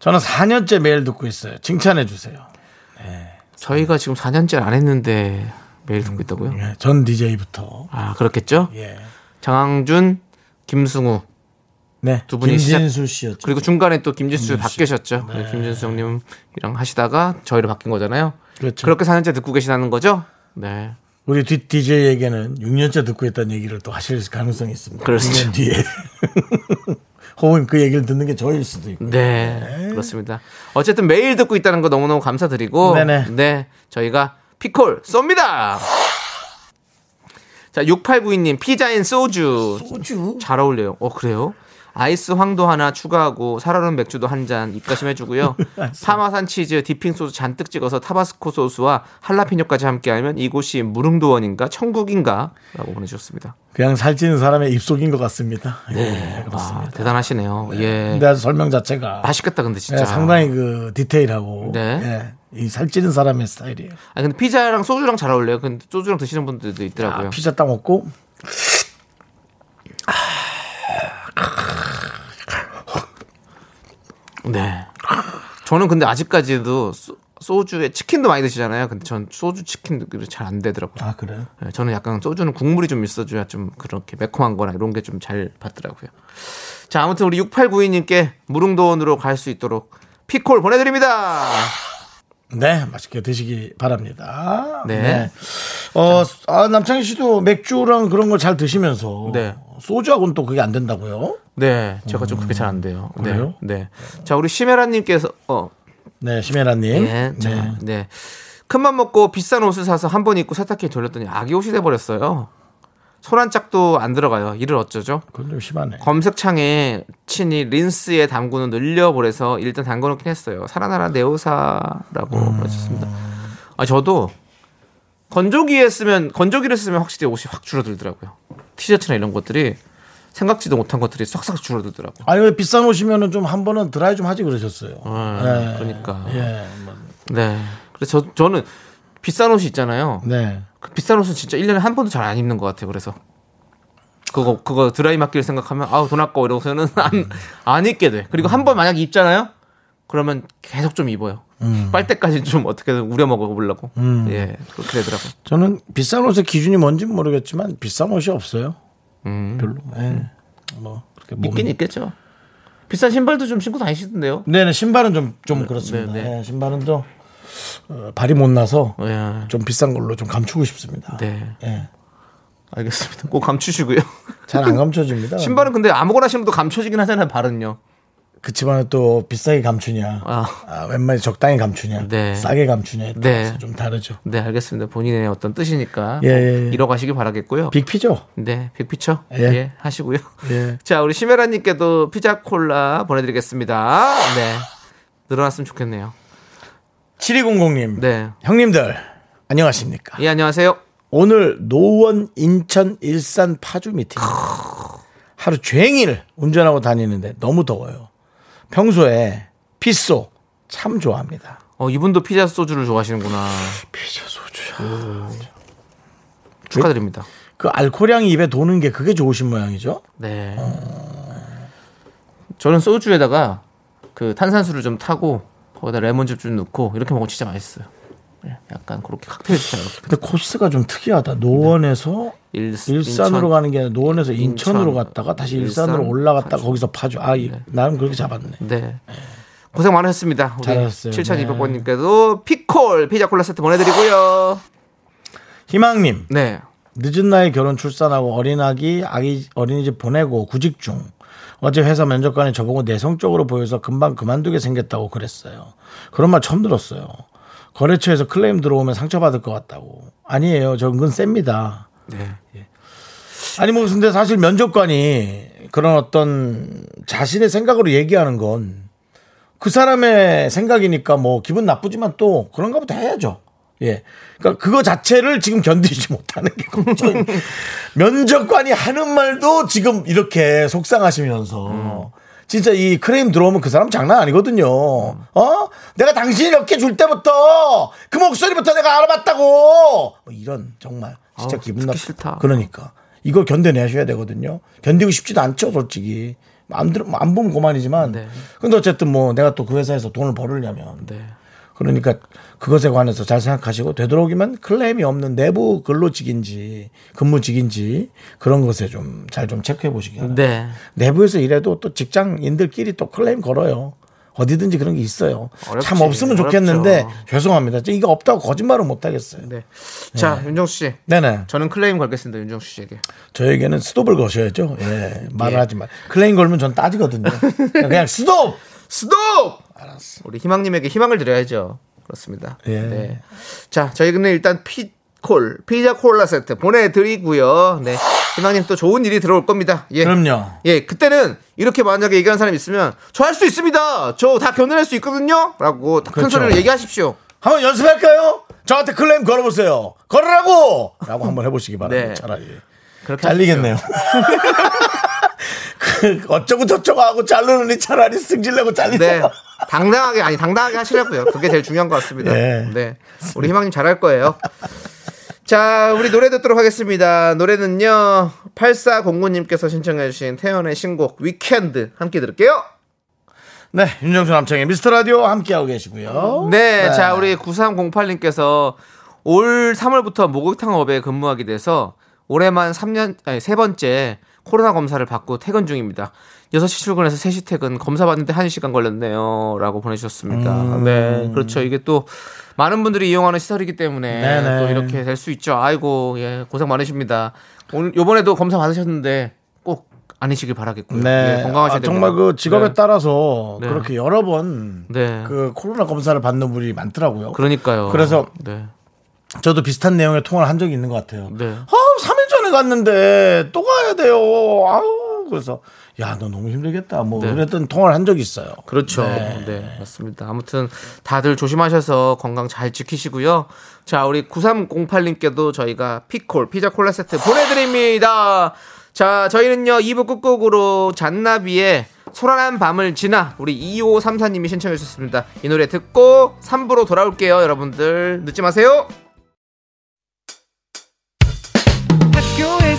[SPEAKER 1] 저는 4년째 매일 듣고 있어요. 칭찬해 주세요.
[SPEAKER 2] 저희가 지금 4년째 안 했는데 매일 듣고 있다고요?
[SPEAKER 1] 예, 전 DJ부터.
[SPEAKER 2] 아, 그렇겠죠?
[SPEAKER 1] 예.
[SPEAKER 2] 장항준, 김승우
[SPEAKER 1] 네.
[SPEAKER 2] 두 분이
[SPEAKER 1] 김진수 씨였죠.
[SPEAKER 2] 그리고 중간에 또 김진수
[SPEAKER 1] 김진수
[SPEAKER 2] 바뀌셨죠. 네, 김진수 형님이랑 하시다가 저희로 바뀐 거잖아요.
[SPEAKER 1] 그렇죠.
[SPEAKER 2] 그렇게 4년째 듣고 계시다는 거죠? 네.
[SPEAKER 1] 우리 뒷 DJ에게는 6년째 듣고 있다는 얘기를 또 하실 가능성이 있습니다.
[SPEAKER 2] 그렇죠.
[SPEAKER 1] 6년 뒤에. 혹은 그 얘기를 듣는 게 저일 수도 있고.
[SPEAKER 2] 네, 그렇습니다. 어쨌든 매일 듣고 있다는 거 너무너무 감사드리고,
[SPEAKER 1] 네네.
[SPEAKER 2] 네, 저희가 피콜 쏩니다! 자, 6892님, 피자엔 소주.
[SPEAKER 1] 소주?
[SPEAKER 2] 잘 어울려요. 어, 그래요? 아이스 황도 하나 추가하고 살얼음 맥주도 한 잔 입가심 해주고요. 파마산 치즈 dipping 소스 잔뜩 찍어서 타바스코 소스와 할라피뇨까지 함께하면 이곳이 무릉도원인가 천국인가? 라고 보내주셨습니다.
[SPEAKER 1] 그냥 살찌는 사람의 입속인 것 같습니다.
[SPEAKER 2] 네, 와, 대단하시네요. 예.
[SPEAKER 1] 근데 아주 설명 자체가
[SPEAKER 2] 맛있겠다, 근데 진짜.
[SPEAKER 1] 예, 상당히 그 디테일하고
[SPEAKER 2] 네.
[SPEAKER 1] 예, 이 살찌는 사람의 스타일이에요.
[SPEAKER 2] 아 근데 피자랑 소주랑 잘 어울려요. 근데 소주랑 드시는 분들도 있더라고요.
[SPEAKER 1] 아, 피자 딱 먹고
[SPEAKER 2] 네. 저는 근데 아직까지도 소, 소주에 치킨도 많이 드시잖아요. 근데 전 소주 치킨 잘 안 되더라고요.
[SPEAKER 1] 아 그래요?
[SPEAKER 2] 네, 저는 약간 소주는 국물이 좀 있어줘야 좀 그렇게 매콤한 거나 이런 게 좀 잘 받더라고요. 자, 아무튼 우리 6892님께 무릉도원으로 갈 수 있도록 피콜 보내드립니다.
[SPEAKER 1] 네, 맛있게 드시기 바랍니다.
[SPEAKER 2] 네.
[SPEAKER 1] 어, 아, 남창희 씨도 맥주랑 그런 걸 잘 드시면서
[SPEAKER 2] 네.
[SPEAKER 1] 소주하고는 또 그게 안 된다고요?
[SPEAKER 2] 네, 제가 좀 그렇게 잘 안 돼요. 네,
[SPEAKER 1] 그래요?
[SPEAKER 2] 네. 자, 우리 시메라님께서 어,
[SPEAKER 1] 네, 심혜라님.
[SPEAKER 2] 네, 자, 네. 큰맘 먹고 비싼 옷을 사서 한 번 입고 세탁기에 돌렸더니 아기 옷이 돼 버렸어요. 손 한 짝도 안 들어가요. 이를 어쩌죠?
[SPEAKER 1] 그건 좀 심하네.
[SPEAKER 2] 검색창에 친이 린스에 담그는 늘려보래서 일단 담궈놓긴 했어요. 살아나라 내 옷사라고 하셨습니다. 아 저도 건조기에 쓰면 건조기를 쓰면 확실히 옷이 확 줄어들더라고요. 티셔츠나 이런 것들이 생각지도 못한 것들이 싹싹 줄어들더라고요.
[SPEAKER 1] 아니, 왜 비싼 옷이면은 좀 한 번은 드라이 좀 하지 그러셨어요.
[SPEAKER 2] 아,
[SPEAKER 1] 네.
[SPEAKER 2] 그러니까.
[SPEAKER 1] 예. 뭐,
[SPEAKER 2] 네. 그래서 저, 저는 비싼 옷이 있잖아요.
[SPEAKER 1] 네.
[SPEAKER 2] 그 비싼 옷은 진짜 1년에 한 번도 잘 안 입는 것 같아요. 그래서 그거 그거 드라이 맡기를 생각하면 아우 돈 아까워 이러고서는 안, 안 입게 돼. 그리고 한 번 만약 입잖아요. 그러면 계속 좀 입어요. 빨때까지 좀 어떻게든 우려 먹어 보려고. 예, 그렇게 되더라고요.
[SPEAKER 1] 저는 비싼 옷의 기준이 뭔지는 모르겠지만 비싼 옷이 없어요.
[SPEAKER 2] 음.
[SPEAKER 1] 별로. 예. 뭐 그렇게 몸-
[SPEAKER 2] 있긴 있겠죠. 비싼 신발도 좀 신고 다니시던데요.
[SPEAKER 1] 네네 신발은 좀좀 그렇습니다.
[SPEAKER 2] 네, 네.
[SPEAKER 1] 예, 신발은 좀 어, 발이 못 나서
[SPEAKER 2] 예.
[SPEAKER 1] 좀 비싼 걸로 좀 감추고 싶습니다.
[SPEAKER 2] 네.
[SPEAKER 1] 예.
[SPEAKER 2] 알겠습니다. 꼭 감추시고요.
[SPEAKER 1] 잘 안 감춰집니다.
[SPEAKER 2] 신발은 근데 아무거나 신어도 감춰지긴 하잖아요. 발은요.
[SPEAKER 1] 그치만 또 비싸게 감추냐,
[SPEAKER 2] 아.
[SPEAKER 1] 아, 웬만히 적당히 감추냐,
[SPEAKER 2] 네.
[SPEAKER 1] 싸게 감추냐에 따라서
[SPEAKER 2] 네.
[SPEAKER 1] 좀 다르죠.
[SPEAKER 2] 네, 알겠습니다. 본인의 어떤 뜻이니까
[SPEAKER 1] 예, 예, 예.
[SPEAKER 2] 잃어가시길 바라겠고요.
[SPEAKER 1] 빅피죠.
[SPEAKER 2] 네, 빅피처
[SPEAKER 1] 예.
[SPEAKER 2] 예, 하시고요.
[SPEAKER 1] 예.
[SPEAKER 2] 자, 우리 시메라님께도 피자 콜라 보내드리겠습니다. 네, 늘어났으면 좋겠네요.
[SPEAKER 1] 7200님,
[SPEAKER 2] 네,
[SPEAKER 1] 형님들 안녕하십니까?
[SPEAKER 2] 예, 안녕하세요.
[SPEAKER 1] 오늘 노원 인천 일산 파주 미팅. 하루 종일 운전하고 다니는데 너무 더워요. 평소에 피소 참 좋아합니다.
[SPEAKER 2] 어, 이분도 피자 소주를 좋아하시는구나.
[SPEAKER 1] 피자 소주야.
[SPEAKER 2] 축하드립니다.
[SPEAKER 1] 그 알코올향이 입에 도는 게 그게 좋으신 모양이죠?
[SPEAKER 2] 네. 저는 소주에다가 그 탄산수를 좀 타고 거기다 레몬즙 좀 넣고 이렇게 먹으면 진짜 맛있어요. 네, 약간 그렇게 칵테일 스타일.
[SPEAKER 1] 근데 코스가 좀 특이하다. 노원에서
[SPEAKER 2] 일,
[SPEAKER 1] 일산으로
[SPEAKER 2] 인천.
[SPEAKER 1] 가는 게 아니라 노원에서 인천 으로
[SPEAKER 2] 인천,
[SPEAKER 1] 갔다가 다시
[SPEAKER 2] 일산,
[SPEAKER 1] 일산 으로 올라갔다가
[SPEAKER 2] 파주.
[SPEAKER 1] 거기서 파주. 아, 이- 나는 그렇게 잡았네.
[SPEAKER 2] 네. 고생 많으셨습니다.
[SPEAKER 1] 잘하셨어요.
[SPEAKER 2] 7200번님께도 피콜 피자 콜라 세트 보내드리고요.
[SPEAKER 1] 희망님,
[SPEAKER 2] 네.
[SPEAKER 1] 늦은 나이 결혼 출산하고 어린 아기 아기 어린이집 보내고 구직 중. 어제 회사 면접관에 저보고 내성적으로 보여서 금방 그만두게 생겼다고 그랬어요. 그런 말 처음 들었어요. 거래처에서 클레임 들어오면 상처받을 것 같다고. 아니에요. 저 은근 셉니다.
[SPEAKER 2] 네.
[SPEAKER 1] 아니 뭐 근데 사실 면접관이 그런 어떤 자신의 생각으로 얘기하는 건 그 사람의 생각이니까 뭐 기분 나쁘지만 또 그런가 보다 해야죠. 예. 그러니까 그거 자체를 지금 견디지 못하는 게 걱정. 면접관이 하는 말도 지금 이렇게 속상하시면서 진짜 이 크레임 들어오면 그 사람 장난 아니거든요. 어? 내가 당신이 이렇게 줄 때부터 그 목소리부터 내가 알아봤다고. 뭐 이런 정말 진짜
[SPEAKER 2] 아우,
[SPEAKER 1] 기분
[SPEAKER 2] 듣기
[SPEAKER 1] 나.
[SPEAKER 2] 싫다.
[SPEAKER 1] 그러니까 이걸 견뎌내셔야 되거든요. 견디고 싶지도 않죠, 솔직히. 안 들어 안 보면 고만이지만.
[SPEAKER 2] 네.
[SPEAKER 1] 근데 어쨌든 뭐 내가 또 그 회사에서 돈을 벌으려면
[SPEAKER 2] 네.
[SPEAKER 1] 그러니까 그것에 관해서 잘 생각하시고 되도록이면 클레임이 없는 내부 근로직인지 근무직인지 그런 것에 좀잘좀 체크해 보시기 바랍니다.
[SPEAKER 2] 네.
[SPEAKER 1] 내부에서 일해도 또 직장인들끼리 또 클레임 걸어요. 어디든지 그런 게 있어요.
[SPEAKER 2] 어렵지.
[SPEAKER 1] 참 없으면 좋겠는데
[SPEAKER 2] 어렵죠.
[SPEAKER 1] 죄송합니다. 이거 없다고 거짓말은 못 하겠어요.
[SPEAKER 2] 네. 자, 윤정수 씨.
[SPEAKER 1] 네네.
[SPEAKER 2] 저는 클레임 걸겠습니다. 윤정수 씨에게.
[SPEAKER 1] 저에게는 스톱을 거셔야죠. 예. 말을 하지 마. 클레임 걸면 전 따지거든요. 그냥 스톱!
[SPEAKER 2] 스톱! 알았어. 우리 희망님에게 희망을 드려야죠. 그렇습니다.
[SPEAKER 1] 예.
[SPEAKER 2] 네. 자, 저희는 일단 피콜, 피자 콜라 세트 보내드리고요. 네. 희망님 또 좋은 일이 들어올 겁니다. 예.
[SPEAKER 1] 그럼요.
[SPEAKER 2] 예, 그때는 이렇게 만약에 얘기하는 사람이 있으면 저 할 수 있습니다. 저 다 견뎌낼 수 있거든요. 라고 큰
[SPEAKER 1] 그렇죠.
[SPEAKER 2] 소리로 얘기하십시오.
[SPEAKER 1] 한번 연습할까요? 저한테 클레임 걸어보세요. 걸으라고! 라고 한번 해보시기 바랍니다.
[SPEAKER 2] 네.
[SPEAKER 1] 차라리.
[SPEAKER 2] 그렇게
[SPEAKER 1] 잘리겠네요. 그 어쩌고 저쩌고 하고 자르느니 차라리 승질내고. 잘리세요.
[SPEAKER 2] 네. 당당하게, 아니, 당당하게 하시라고요. 그게 제일 중요한 것 같습니다.
[SPEAKER 1] 네.
[SPEAKER 2] 네. 우리 희망님 잘할 거예요. 자, 우리 노래 듣도록 하겠습니다. 노래는요, 8409님께서 신청해 주신 태연의 신곡, 위켄드. 함께 들을게요.
[SPEAKER 1] 네, 윤정수 남창의 미스터 라디오 함께하고 계시고요.
[SPEAKER 2] 네, 자 우리 9308님께서 올 3월부터 목욕탕 업에 근무하게 돼서 올해만 3년 아니 세 번째 코로나 검사를 받고 퇴근 중입니다. 6시 출근해서 3시 퇴근 검사 받는데 1시간 걸렸네요 라고 보내주셨습니다.
[SPEAKER 1] 음.
[SPEAKER 2] 네, 그렇죠. 이게 또 많은 분들이 이용하는 시설이기 때문에
[SPEAKER 1] 네네.
[SPEAKER 2] 또 이렇게 될 수 있죠. 아이고, 예, 고생 많으십니다. 오늘 요번에도 검사 받으셨는데 꼭 아니시길 바라겠고요.
[SPEAKER 1] 네.
[SPEAKER 2] 예, 건강하셔야
[SPEAKER 1] 아, 정말. 그 직업에
[SPEAKER 2] 네.
[SPEAKER 1] 따라서
[SPEAKER 2] 네.
[SPEAKER 1] 그렇게 여러 번
[SPEAKER 2] 네.
[SPEAKER 1] 그 코로나 검사를 받는 분이 많더라고요.
[SPEAKER 2] 그러니까요.
[SPEAKER 1] 그래서
[SPEAKER 2] 네.
[SPEAKER 1] 저도 비슷한 내용의 통화를 한 적이 있는 것 같아요.
[SPEAKER 2] 네.
[SPEAKER 1] 아, 3일 전에 갔는데 또 가야 돼요. 아우, 그래서 야, 너 너무 힘들겠다. 뭐
[SPEAKER 2] 네.
[SPEAKER 1] 그랬던 통화를 한 적이 있어요.
[SPEAKER 2] 그렇죠. 네. 맞습니다. 아무튼 다들 조심하셔서 건강 잘 지키시고요. 자, 우리 9308님께도 저희가 피콜, 피자 콜라 세트 보내드립니다. 자, 저희는요, 2부 끝곡으로 잔나비의 소란한 밤을 지나 우리 2534님이 신청해 주셨습니다. 이 노래 듣고 3부로 돌아올게요, 여러분들. 늦지 마세요.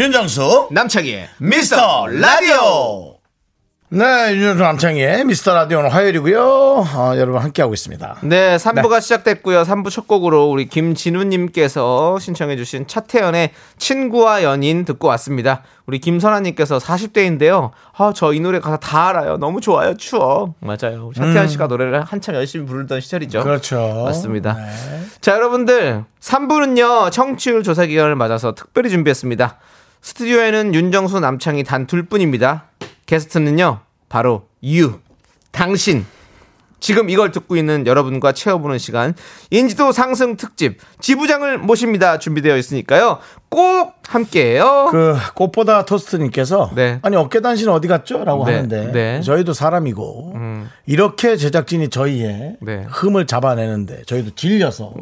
[SPEAKER 1] 윤정수
[SPEAKER 2] 남창희의
[SPEAKER 1] 미스터 라디오. 네, 윤정수 남창의 미스터 라디오는 화요일이고요. 어, 여러분 함께하고 있습니다.
[SPEAKER 2] 네, 3부가 시작됐고요. 3부 첫 곡으로 우리 김진우님께서 신청해주신 차태현의 친구와 연인 듣고 왔습니다. 우리 김선아님께서 40대인데요. 아, 저 이 노래 가사 다 알아요. 너무 좋아요. 추억. 맞아요. 차태현 씨가 노래를 한참 열심히 부르던 시절이죠.
[SPEAKER 1] 음. 그렇죠.
[SPEAKER 2] 맞습니다.
[SPEAKER 1] 네.
[SPEAKER 2] 자, 여러분들. 3부는요, 청취율 조사 기간을 맞아서 특별히 준비했습니다. 스튜디오에는 윤정수 남창이 단 둘뿐입니다. 게스트는요. 바로 유 당신 지금 이걸 듣고 있는 여러분과 채워보는 시간 인지도 상승 특집 지부장을 모십니다 준비되어 있으니까요 꼭 함께해요
[SPEAKER 1] 그 꽃보다 토스트님께서
[SPEAKER 2] 네.
[SPEAKER 1] 아니 어깨 단신 어디 갔죠?라고
[SPEAKER 2] 네,
[SPEAKER 1] 하는데
[SPEAKER 2] 네. 음.
[SPEAKER 1] 저희도 사람이고 이렇게 제작진이 저희의
[SPEAKER 2] 네.
[SPEAKER 1] 흠을 잡아내는데 저희도 질려서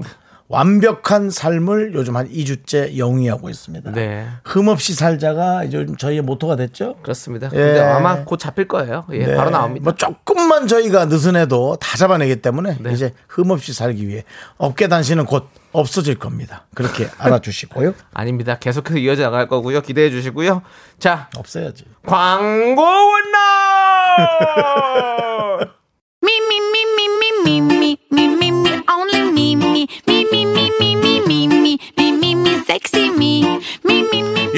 [SPEAKER 1] 완벽한 삶을 요즘 한 2주째 영위하고 있습니다.
[SPEAKER 2] 네.
[SPEAKER 1] 흠 없이 살자가 이제 저희의 모토가 됐죠.
[SPEAKER 2] 그렇습니다
[SPEAKER 1] 예.
[SPEAKER 2] 근데 아마 곧 잡힐 거예요 예
[SPEAKER 1] 네.
[SPEAKER 2] 바로 나옵니다
[SPEAKER 1] 뭐 조금만 저희가 느슨해도 다 잡아내기 때문에
[SPEAKER 2] 네.
[SPEAKER 1] 이제 흠 없이 살기 위해 어깨 단신은 곧 없어질 겁니다. 그렇게 알아주시고요.
[SPEAKER 2] 아닙니다 계속해서 이어져 나갈 거고요 기대해 주시고요 자
[SPEAKER 1] 없어야지.
[SPEAKER 2] 광고 원나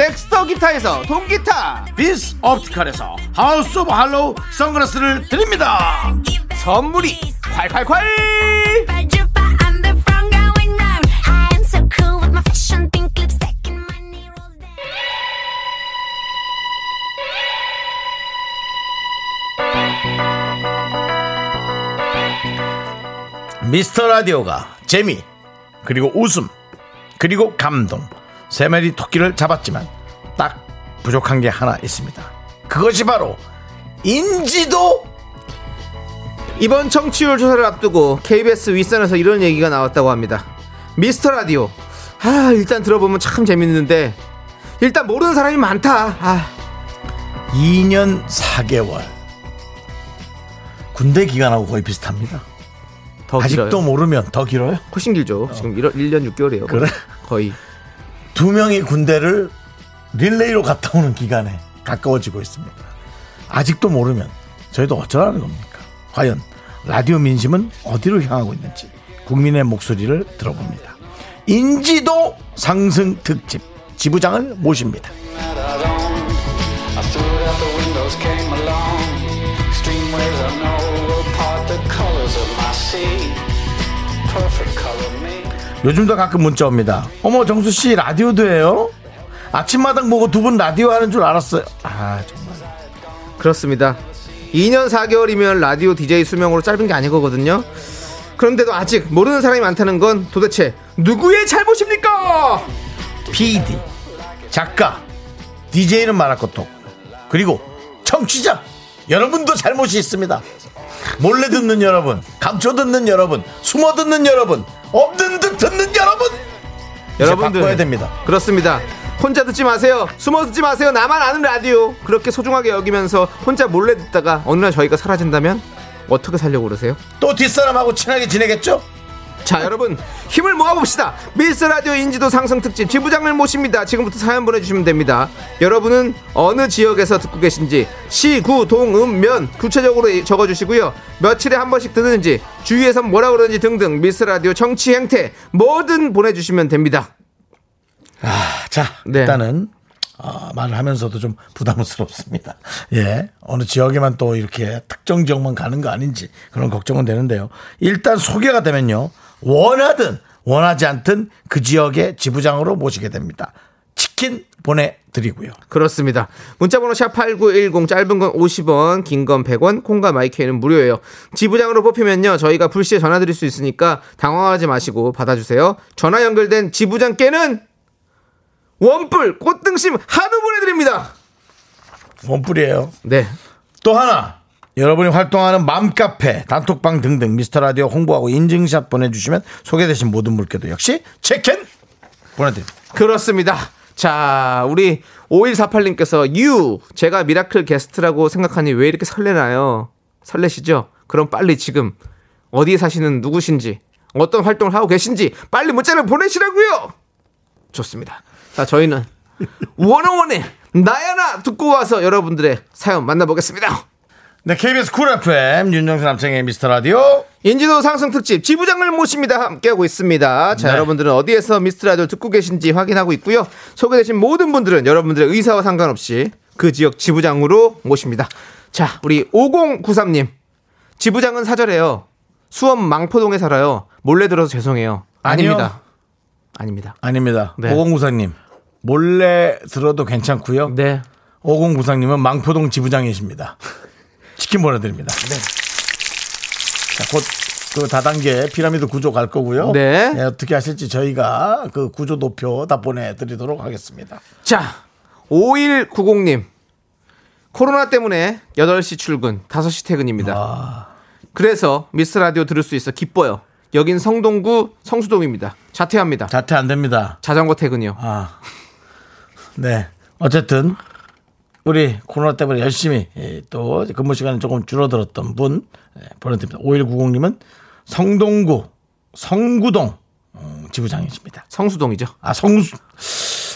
[SPEAKER 2] 덱스터 기타에서 통기타
[SPEAKER 1] 비스 옵티컬에서 하우스 오브 할로우 선글라스를 드립니다
[SPEAKER 2] 선물이 콸콸콸.
[SPEAKER 1] 미스터 라디오가 재미 그리고 웃음 그리고 감동 세 마리 토끼를 잡았지만 딱 부족한 게 하나 있습니다. 그것이 바로 인지도!
[SPEAKER 2] 이번 청취율 조사를 앞두고 KBS 윗선에서 이런 얘기가 나왔다고 합니다. 미스터 라디오. 아 일단 들어보면 참 재밌는데 일단 모르는 사람이 많다. 아.
[SPEAKER 1] 2년 4개월. 군대 기간하고 거의 비슷합니다.
[SPEAKER 2] 더
[SPEAKER 1] 아직도
[SPEAKER 2] 길어요.
[SPEAKER 1] 모르면 더 길어요?
[SPEAKER 2] 훨씬 길죠. 지금 1, 1년 6개월이에요.
[SPEAKER 1] 그래?
[SPEAKER 2] 거의
[SPEAKER 1] 두 명이 군대를 릴레이로 갔다 오는 기간에 가까워지고 있습니다. 아직도 모르면 저희도 어쩌라는 겁니까? 과연 라디오 민심은 어디로 향하고 있는지 국민의 목소리를 들어봅니다. 인지도 상승 특집 지부장을 모십니다. 요즘도 가끔 문자 옵니다. 어머 정수 씨 라디오도 해요? 아침마당 보고 두 분 라디오 하는 줄 알았어요. 아 정말.
[SPEAKER 2] 그렇습니다 2년 4개월이면 라디오 DJ 수명으로 짧은 게 아니거든요 그런데도 아직 모르는 사람이 많다는 건 도대체 누구의 잘못입니까
[SPEAKER 1] PD, 작가, DJ는 말할 것도 없고 그리고 청취자 여러분도 잘못이 있습니다. 몰래 듣는 여러분, 감춰 듣는 여러분, 숨어 듣는 여러분, 없는 듯 듣는 여러분.
[SPEAKER 2] 여러분들
[SPEAKER 1] 바꿔야 됩니다.
[SPEAKER 2] 그렇습니다. 혼자 듣지 마세요. 숨어 듣지 마세요. 나만 아는 라디오. 그렇게 소중하게 여기면서 혼자 몰래 듣다가 어느 날 저희가 사라진다면 어떻게 살려고 그러세요?
[SPEAKER 1] 또 뒷사람하고 친하게 지내겠죠?
[SPEAKER 2] 자, 여러분 힘을 모아봅시다. 미스 라디오 인지도 상승 특집 지부장을 모십니다. 지금부터 사연 보내주시면 됩니다. 여러분은 어느 지역에서 듣고 계신지 시, 구, 동, 음, 면 구체적으로 적어주시고요. 며칠에 한 번씩 듣는지 주위에서 뭐라 그러는지 등등 미스 라디오 정치 행태 뭐든 보내주시면 됩니다.
[SPEAKER 1] 자,
[SPEAKER 2] 네.
[SPEAKER 1] 일단은 어, 말을 하면서도 좀 부담스럽습니다. 예, 어느 지역에만 또 이렇게 특정 지역만 가는 거 아닌지 그런 걱정은 되는데요. 일단 소개가 되면요, 원하든 원하지 않든 그 지역의 지부장으로 모시게 됩니다. 치킨 보내드리고요.
[SPEAKER 2] 그렇습니다. 문자번호 샵8910 짧은 건 50원, 긴 건 100원, 콩과 마이크는 무료예요. 지부장으로 뽑히면요. 저희가 불시에 전화드릴 수 있으니까 당황하지 마시고 받아주세요. 전화 연결된 지부장께는 원뿔 꽃등심 한우 보내드립니다.
[SPEAKER 1] 원뿔이에요.
[SPEAKER 2] 네.
[SPEAKER 1] 또 하나 여러분이 활동하는 맘카페, 단톡방 등등 미스터 라디오 홍보하고 인증샷 보내주시면 소개되신 모든 물께도 역시 체크인 보내드립니다.
[SPEAKER 2] 그렇습니다. 자, 우리 5148님께서 유 제가 미라클 게스트라고 생각하니 왜 이렇게 설레나요? 설레시죠? 그럼 빨리 지금 어디에 사시는 누구신지 어떤 활동을 하고 계신지 빨리 문자를 보내시라고요. 좋습니다. 자, 저희는 워너원의 나야나 듣고 와서 여러분들의 사연 만나보겠습니다.
[SPEAKER 1] 네, KBS 쿨 FM 윤정수 남창희의 미스터 라디오.
[SPEAKER 2] 인지도 상승 특집 지부장을 모십니다. 함께하고 있습니다. 자,
[SPEAKER 1] 네.
[SPEAKER 2] 여러분들은 어디에서 미스터 라디오 듣고 계신지 확인하고 있고요. 소개되신 모든 분들은 여러분들의 의사와 상관없이 그 지역 지부장으로 모십니다. 자, 우리 5093님. 지부장은 사절해요. 수원 망포동에 살아요. 몰래 들어서 죄송해요.
[SPEAKER 1] 아니요.
[SPEAKER 2] 아닙니다. 아닙니다.
[SPEAKER 1] 아닙니다.
[SPEAKER 2] 네.
[SPEAKER 1] 5094님. 몰래 들어도 괜찮고요.
[SPEAKER 2] 네.
[SPEAKER 1] 5094님은 망포동 지부장이십니다. 치킨 보내드립니다.
[SPEAKER 2] 네.
[SPEAKER 1] 자, 곧 그 다단계 피라미드 구조 갈 거고요.
[SPEAKER 2] 네.
[SPEAKER 1] 예, 어떻게 하실지 저희가 그 구조 도표 다 보내드리도록 하겠습니다.
[SPEAKER 2] 자, 5190님. 코로나 때문에 8시 출근, 5시 퇴근입니다. 그래서 미스 라디오 들을 수 있어 기뻐요. 여긴 성동구 성수동입니다. 자퇴합니다.
[SPEAKER 1] 자퇴 안 됩니다.
[SPEAKER 2] 자전거 퇴근이요.
[SPEAKER 1] 아, 네. 어쨌든 우리 코로나 때문에 열심히 예, 또 근무 시간이 조금 줄어들었던 분 예, 보내드립니다. 5190님은 성동구 성구동 음, 지부장이십니다.
[SPEAKER 2] 성수동이죠.
[SPEAKER 1] 아 성수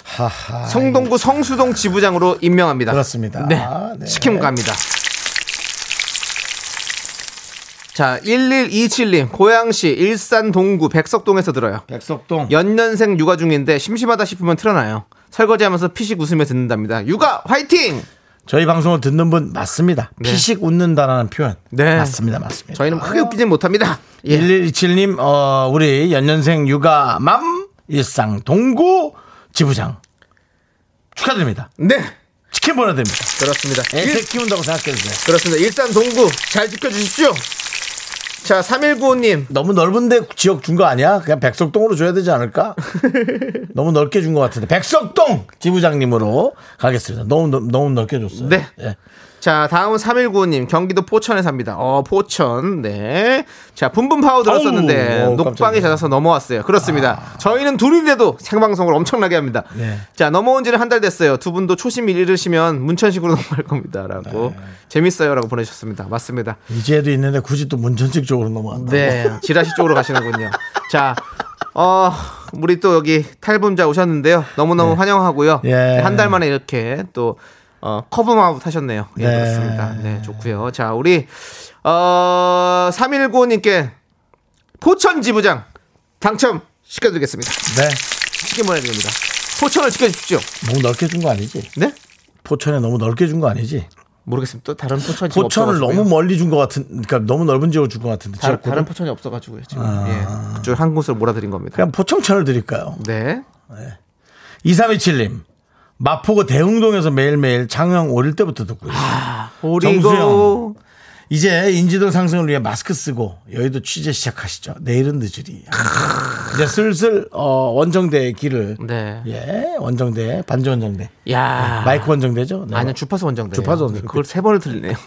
[SPEAKER 1] 하하
[SPEAKER 2] 성동구 성수동 지부장으로 임명합니다.
[SPEAKER 1] 그렇습니다.
[SPEAKER 2] 네.
[SPEAKER 1] 네.
[SPEAKER 2] 치킨 갑니다. 자, 1127님, 고양시 일산 동구 백석동에서 들어요.
[SPEAKER 1] 백석동
[SPEAKER 2] 연년생 육아 중인데 심심하다 싶으면 틀어놔요. 설거지하면서 피식 웃으며 듣는답니다. 육아 화이팅!
[SPEAKER 1] 저희 방송을 듣는 분 맞습니다.
[SPEAKER 2] 네.
[SPEAKER 1] 피식 웃는다라는 표현
[SPEAKER 2] 네.
[SPEAKER 1] 맞습니다, 맞습니다.
[SPEAKER 2] 저희는 크게 웃기진 못합니다. 예.
[SPEAKER 1] 1127님 어, 우리 연년생 육아맘 일상 동구 지부장 축하드립니다.
[SPEAKER 2] 네,
[SPEAKER 1] 치킨 보내드립니다.
[SPEAKER 2] 그렇습니다.
[SPEAKER 1] 애새
[SPEAKER 2] 일,
[SPEAKER 1] 키운다고 생각해주세요.
[SPEAKER 2] 그렇습니다. 일산 동구 잘 지켜주십시오. 자, 3195님.
[SPEAKER 1] 너무 넓은데 지역 준 거 아니야? 그냥 백석동으로 줘야 되지 않을까? 너무 넓게 준 것 같은데 백석동 지부장님으로 가겠습니다. 너무 넓- 너무 넓게 줬어요.
[SPEAKER 2] 네.
[SPEAKER 1] 예.
[SPEAKER 2] 자, 다음은 3195님. 경기도 포천에 삽니다. 어, 포천. 네. 자, 분분 파워 들었었는데
[SPEAKER 1] 어우, 깜짝이야.
[SPEAKER 2] 잦아서 넘어왔어요. 그렇습니다. 저희는 둘인데도 생방송을 엄청나게 합니다.
[SPEAKER 1] 네.
[SPEAKER 2] 자, 넘어온 지는 한 달 됐어요. 두 분도 초심 잃으시면 문천식으로 넘어갈 겁니다. 라고.
[SPEAKER 1] 네.
[SPEAKER 2] 재밌어요. 라고 보내주셨습니다. 맞습니다.
[SPEAKER 1] 이제도 있는데 굳이 또 문천식 쪽으로 넘어간다.
[SPEAKER 2] 네. 지라시 쪽으로 가시는군요. 자, 어, 우리 또 여기 탈분자 오셨는데요. 너무너무 환영하고요.
[SPEAKER 1] 네. 예.
[SPEAKER 2] 한달 만에 이렇게 또, 어, 커브마우 타셨네요. 예,
[SPEAKER 1] 네.
[SPEAKER 2] 그렇습니다. 네, 좋고요. 자, 우리, 어, 319님께 포천 지부장 당첨 시켜드리겠습니다.
[SPEAKER 1] 네.
[SPEAKER 2] 치킨 보내드립니다. 포천을 지켜주십시오.
[SPEAKER 1] 너무 넓게 준 거 아니지?
[SPEAKER 2] 네?
[SPEAKER 1] 포천에 너무 넓게 준 거 아니지?
[SPEAKER 2] 모르겠습니다. 또 다른 포천
[SPEAKER 1] 포천을. 너무 멀리 준 것 같은, 그러니까 너무 넓은 지역을 준 것 같은데.
[SPEAKER 2] 다른,
[SPEAKER 1] 지역구를.
[SPEAKER 2] 다른 포천이 없어가지고요. 지금 예, 그쪽 한 곳을 몰아드린 겁니다.
[SPEAKER 1] 그냥 포청천을 드릴까요?
[SPEAKER 2] 네.
[SPEAKER 1] 2327님. 마포구 대흥동에서 매일매일 장영 어릴 때부터 듣고 있어요.
[SPEAKER 2] 오리고
[SPEAKER 1] 정수영. 이제 인지도 상승을 위해 마스크 쓰고 여의도 취재 시작하시죠. 내일은 늦으리. 이제 슬슬 어, 원정대의 길을
[SPEAKER 2] 네.
[SPEAKER 1] 예 원정대 반주 원정대
[SPEAKER 2] 야.
[SPEAKER 1] 마이크 원정대죠. 네.
[SPEAKER 2] 아니요 주파수 원정대.
[SPEAKER 1] 주파수 원정대.
[SPEAKER 2] 그걸 세 번을 들리네요.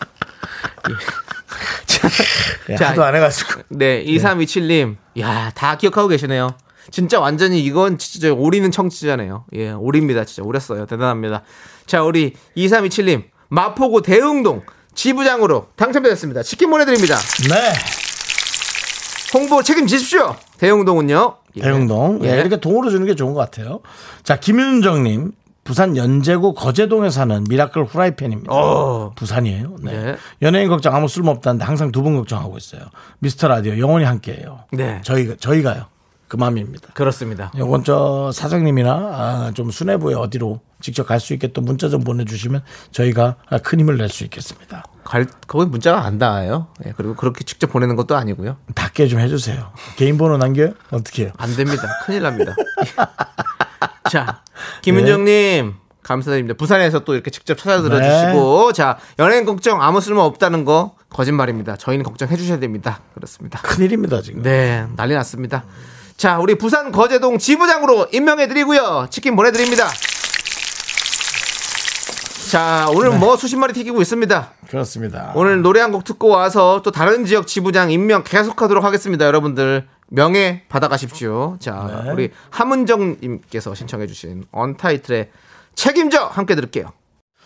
[SPEAKER 1] 예,
[SPEAKER 2] 자,
[SPEAKER 1] 하도 안 해가지고
[SPEAKER 2] 네, 2327님. 야, 다 기억하고 계시네요. 진짜 완전히 이건 진짜 오리는 청취자네요. 예, 오리입니다. 진짜 오렸어요. 대단합니다. 자, 우리 2327님. 마포구 대흥동 지부장으로 당첨되셨습니다. 치킨 보내드립니다.
[SPEAKER 1] 네
[SPEAKER 2] 홍보 책임지십시오. 대흥동은요. 예.
[SPEAKER 1] 대흥동 예,
[SPEAKER 2] 예.
[SPEAKER 1] 이렇게 동으로 주는 게 좋은 것 같아요. 자 김윤정님 부산 연제구 거제동에 사는 미라클 후라이팬입니다.
[SPEAKER 2] 어.
[SPEAKER 1] 부산이에요. 네.
[SPEAKER 2] 네.
[SPEAKER 1] 연예인 걱정 아무 쓸모 없다는데 항상 두 분 걱정하고 있어요. 미스터 라디오 영원히 함께해요.
[SPEAKER 2] 네.
[SPEAKER 1] 저희가 저희가요. 그 마음입니다.
[SPEAKER 2] 그렇습니다.
[SPEAKER 1] 요건 저 사장님이나 아, 좀 수뇌부에 어디로 직접 갈 수 있게 또 문자 좀 보내주시면 저희가 아, 큰 힘을 낼 수 있겠습니다.
[SPEAKER 2] 갈, 거기 문자가 안 닿아요. 예, 그리고 그렇게 직접 보내는 것도 아니고요.
[SPEAKER 1] 닿게 좀 해주세요. 개인 번호 남겨요? 어떻게 해요?
[SPEAKER 2] 안 됩니다. 큰일 납니다. 자, 김은정님. 감사드립니다. 부산에서 또 이렇게 직접 찾아 들어 주시고, 자, 연예인 걱정 아무 쓸모 없다는 거 거짓말입니다. 저희는 걱정해 주셔야 됩니다. 그렇습니다.
[SPEAKER 1] 큰일입니다 지금.
[SPEAKER 2] 네, 난리 났습니다. 자, 우리 부산 거제동 지부장으로 임명해 드리고요. 치킨 보내 드립니다. 자, 오늘 뭐 수십 마리 튀기고 있습니다.
[SPEAKER 1] 그렇습니다.
[SPEAKER 2] 오늘 노래 한 곡 듣고 와서 또 다른 지역 지부장 임명 계속하도록 하겠습니다. 여러분들 명예 받아가십시오. 자,
[SPEAKER 1] 네.
[SPEAKER 2] 우리 함은정님께서 신청해주신 언타이틀의 책임져 함께 들을게요.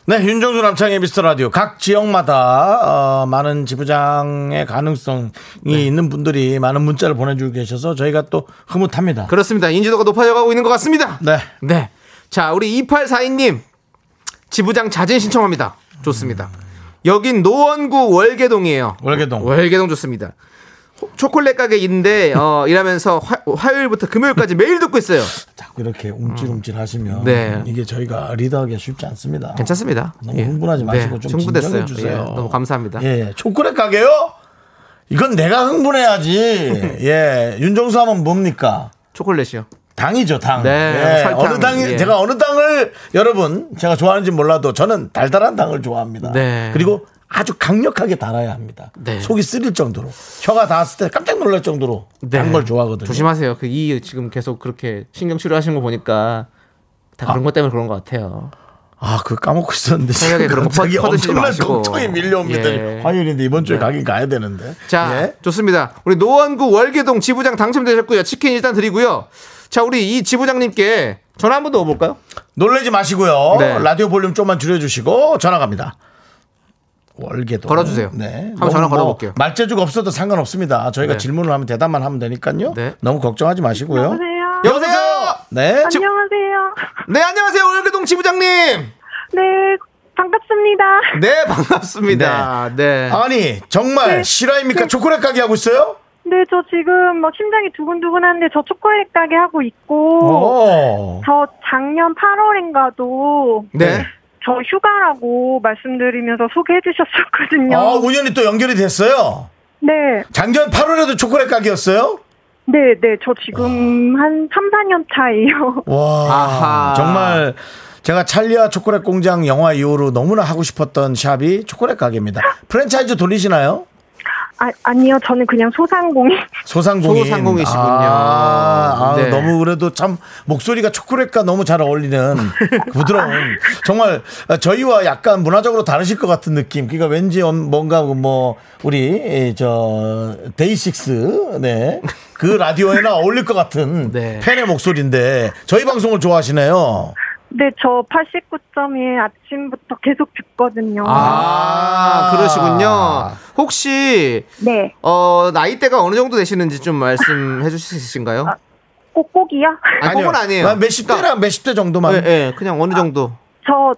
[SPEAKER 1] 네, 윤정수 남창의 미스터 라디오. 각 지역마다 어, 많은 지부장의 가능성이
[SPEAKER 2] 네.
[SPEAKER 1] 있는 분들이 많은 문자를 보내주고 계셔서 저희가 또 흐뭇합니다.
[SPEAKER 2] 그렇습니다. 인지도가 높아져가고 있는 것 같습니다.
[SPEAKER 1] 네.
[SPEAKER 2] 네. 자, 우리 2842님 지부장 자진 신청합니다. 좋습니다. 여긴 노원구 월계동이에요.
[SPEAKER 1] 월계동.
[SPEAKER 2] 월계동 좋습니다. 호- 초콜릿 가게 인데 어, 일하면서 화, 요일부터 금요일까지 매일 듣고 있어요.
[SPEAKER 1] 자꾸 이렇게 움찔움찔 하시면
[SPEAKER 2] 네.
[SPEAKER 1] 이게 저희가 리더하기 쉽지 않습니다.
[SPEAKER 2] 괜찮습니다.
[SPEAKER 1] 너무
[SPEAKER 2] 예.
[SPEAKER 1] 흥분하지 마시고
[SPEAKER 2] 네,
[SPEAKER 1] 좀
[SPEAKER 2] 충분됐어요.
[SPEAKER 1] 진정해 주세요.
[SPEAKER 2] 예, 너무 감사합니다.
[SPEAKER 1] 예, 초콜릿 가게요? 이건 내가 흥분해야지. 예, 윤정수 하면 뭡니까?
[SPEAKER 2] 초콜릿이요.
[SPEAKER 1] 당이죠, 당.
[SPEAKER 2] 네,
[SPEAKER 1] 예,
[SPEAKER 2] 설탕,
[SPEAKER 1] 어느 당이
[SPEAKER 2] 예.
[SPEAKER 1] 제가 어느 당을 여러분 제가 좋아하는지 몰라도 저는 달달한 당을 좋아합니다.
[SPEAKER 2] 네.
[SPEAKER 1] 그리고 아주 강력하게 달아야 합니다.
[SPEAKER 2] 네.
[SPEAKER 1] 속이 쓰릴 정도로 혀가 닿았을 때 깜짝 놀랄 정도로
[SPEAKER 2] 네.
[SPEAKER 1] 단걸 좋아하거든요.
[SPEAKER 2] 조심하세요. 그 이 지금 계속 그렇게 신경 치료하시는 거 보니까 다 그런 것 때문에 그런 것 같아요.
[SPEAKER 1] 아, 그 까먹고 있었는데
[SPEAKER 2] 새벽에 그런 거
[SPEAKER 1] 갑자기 엄청난
[SPEAKER 2] 마시고.
[SPEAKER 1] 걱정이 밀려옵니다.
[SPEAKER 2] 예.
[SPEAKER 1] 화요일인데 이번 주에
[SPEAKER 2] 네.
[SPEAKER 1] 가긴 가야 되는데.
[SPEAKER 2] 자,
[SPEAKER 1] 예.
[SPEAKER 2] 좋습니다. 우리 노원구 월계동 지부장 당첨되셨고요. 치킨 일단 드리고요. 자, 우리 이 지부장님께 전화 한 번더 오볼까요?
[SPEAKER 1] 놀라지 마시고요.
[SPEAKER 2] 네.
[SPEAKER 1] 라디오 볼륨 좀만 줄여주시고 전화 갑니다. 월계도
[SPEAKER 2] 걸어주세요.
[SPEAKER 1] 네.
[SPEAKER 2] 한번 전화
[SPEAKER 1] 너무 뭐
[SPEAKER 2] 걸어볼게요.
[SPEAKER 1] 말재주가 없어도 상관없습니다. 저희가
[SPEAKER 2] 네.
[SPEAKER 1] 질문을 하면 대답만 하면 되니까요.
[SPEAKER 2] 네.
[SPEAKER 1] 너무 걱정하지 마시고요.
[SPEAKER 4] 여보세요.
[SPEAKER 2] 여보세요?
[SPEAKER 1] 네.
[SPEAKER 2] 지-
[SPEAKER 4] 안녕하세요.
[SPEAKER 2] 네, 안녕하세요. 월계동 지부장님.
[SPEAKER 4] 네, 반갑습니다.
[SPEAKER 2] 네, 반갑습니다. 네.
[SPEAKER 1] 아니 정말 실화입니까? 초콜릿 가게 하고 있어요?
[SPEAKER 4] 네, 저 지금 막 심장이 두근두근한데 저 초콜릿 가게 하고
[SPEAKER 1] 어.
[SPEAKER 4] 있고
[SPEAKER 1] 오.
[SPEAKER 4] 저 작년 8월인가도
[SPEAKER 2] 네.
[SPEAKER 4] 저 휴가라고 말씀드리면서 소개해 주셨었거든요.
[SPEAKER 1] 아, 우연히 또 연결이 됐어요.
[SPEAKER 4] 네,
[SPEAKER 1] 작년 8월에도 초콜릿 가게였어요?
[SPEAKER 4] 네, 네, 저 지금 한 3, 4년 차예요.
[SPEAKER 1] 와.
[SPEAKER 2] 아하.
[SPEAKER 1] 정말 제가 찰리와 초콜릿 공장 영화 이후로 너무나 하고 싶었던 샵이 초콜릿 가게입니다. 프랜차이즈 돌리시나요?
[SPEAKER 4] 아, 아니요, 저는 그냥 소상공인.
[SPEAKER 1] 소상공인.
[SPEAKER 2] 소상공이시군요.
[SPEAKER 1] 아, 아,
[SPEAKER 2] 네.
[SPEAKER 1] 너무 그래도 참 목소리가 초콜릿과 너무 잘 어울리는 부드러운 정말 저희와 약간 문화적으로 다르실 것 같은 느낌. 그러니까 왠지 엄- 뭔가 뭐 우리 저 데이식스 네. 그 라디오에나 어울릴 것 같은
[SPEAKER 2] 네.
[SPEAKER 1] 팬의 목소리인데 저희 방송을 좋아하시네요.
[SPEAKER 4] 네, 저 89.1 아침부터 계속 듣거든요.
[SPEAKER 2] 아, 그러시군요. 혹시
[SPEAKER 4] 네,
[SPEAKER 2] 어, 나이대가 어느 정도 되시는지 좀 말씀해 주실 수 있으신가요?
[SPEAKER 4] 꼭꼭이요?
[SPEAKER 2] 아니, 그건 아니에요.
[SPEAKER 1] 난 몇십 대랑 몇십 대 정도만.
[SPEAKER 2] 예, 예, 그냥 어느 정도.
[SPEAKER 4] 저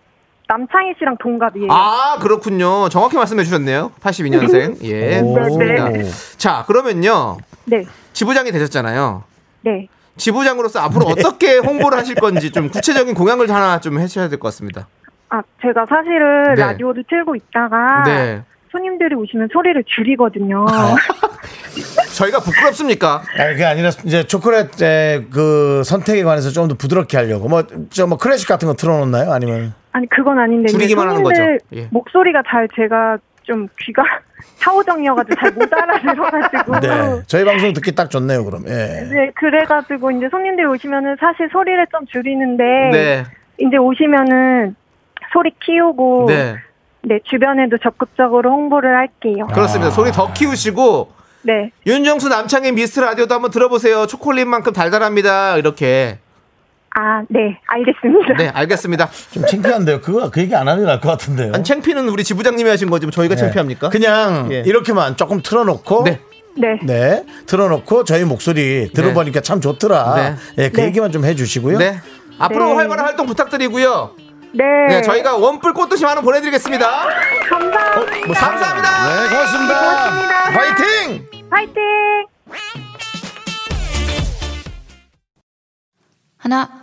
[SPEAKER 4] 남창희 씨랑 동갑이에요.
[SPEAKER 2] 아, 그렇군요. 정확히 말씀해 주셨네요. 82년생. 예.
[SPEAKER 1] 오.
[SPEAKER 2] 좋습니다.
[SPEAKER 4] 네.
[SPEAKER 2] 자, 그러면요.
[SPEAKER 4] 네,
[SPEAKER 2] 지부장이 되셨잖아요.
[SPEAKER 4] 네.
[SPEAKER 2] 지부장으로서 앞으로 어떻게 홍보를 하실 건지 좀 구체적인 공약을 하나 좀 해주셔야 될 것 같습니다.
[SPEAKER 4] 아, 제가 사실은
[SPEAKER 2] 네.
[SPEAKER 4] 라디오를 틀고 있다가
[SPEAKER 2] 네.
[SPEAKER 4] 손님들이 오시면 소리를 줄이거든요.
[SPEAKER 2] 저희가 부끄럽습니까?
[SPEAKER 1] 아니, 그게 아니라 이제 초콜릿의 그 선택에 관해서 좀 더 부드럽게 하려고 뭐저뭐 클래식 같은 거 틀어놓나요? 아니면
[SPEAKER 4] 아니 그건 아닌데
[SPEAKER 2] 줄이기만 하는 거죠. 예.
[SPEAKER 4] 목소리가 잘 제가 좀 귀가 샤오정이어가지고 잘 못 알아들어가지고
[SPEAKER 1] 네 저희 방송 듣기 딱 좋네요. 그럼 예.
[SPEAKER 4] 네, 그래가지고 이제 손님들 오시면은 사실 소리를 좀 줄이는데
[SPEAKER 2] 네.
[SPEAKER 4] 이제 오시면은 소리 키우고 네.
[SPEAKER 2] 네.
[SPEAKER 4] 주변에도 적극적으로 홍보를 할게요.
[SPEAKER 2] 그렇습니다. 소리 더 키우시고
[SPEAKER 4] 네.
[SPEAKER 2] 윤정수 남창의 미스트 라디오도 한번 들어보세요. 초콜릿만큼 달달합니다. 이렇게.
[SPEAKER 4] 아, 네, 알겠습니다.
[SPEAKER 2] 네, 알겠습니다.
[SPEAKER 1] 좀 창피한데요. 그거 그 얘기 안 하는 게 나을 것 같은데요.
[SPEAKER 2] 아니, 창피는 우리 지부장님이 하신 거지. 뭐 저희가
[SPEAKER 1] 네.
[SPEAKER 2] 창피합니까?
[SPEAKER 1] 그냥
[SPEAKER 2] 예.
[SPEAKER 1] 이렇게만 조금 틀어놓고
[SPEAKER 2] 네.
[SPEAKER 4] 네.
[SPEAKER 1] 네, 틀어놓고 저희 목소리 들어보니까 참 좋더라.
[SPEAKER 2] 네.
[SPEAKER 1] 예, 그
[SPEAKER 4] 네.
[SPEAKER 1] 얘기만 좀 해주시고요.
[SPEAKER 2] 네. 앞으로
[SPEAKER 4] 네.
[SPEAKER 2] 활발한 활동 부탁드리고요.
[SPEAKER 4] 네.
[SPEAKER 2] 네, 저희가 원뿔 꽃도시 만원 보내드리겠습니다.
[SPEAKER 4] 감사합니다.
[SPEAKER 1] 뭐
[SPEAKER 2] 감사합니다.
[SPEAKER 1] 네, 고맙습니다.
[SPEAKER 4] 고맙습니다.
[SPEAKER 1] 화이팅!
[SPEAKER 4] 화이팅!
[SPEAKER 3] 하나,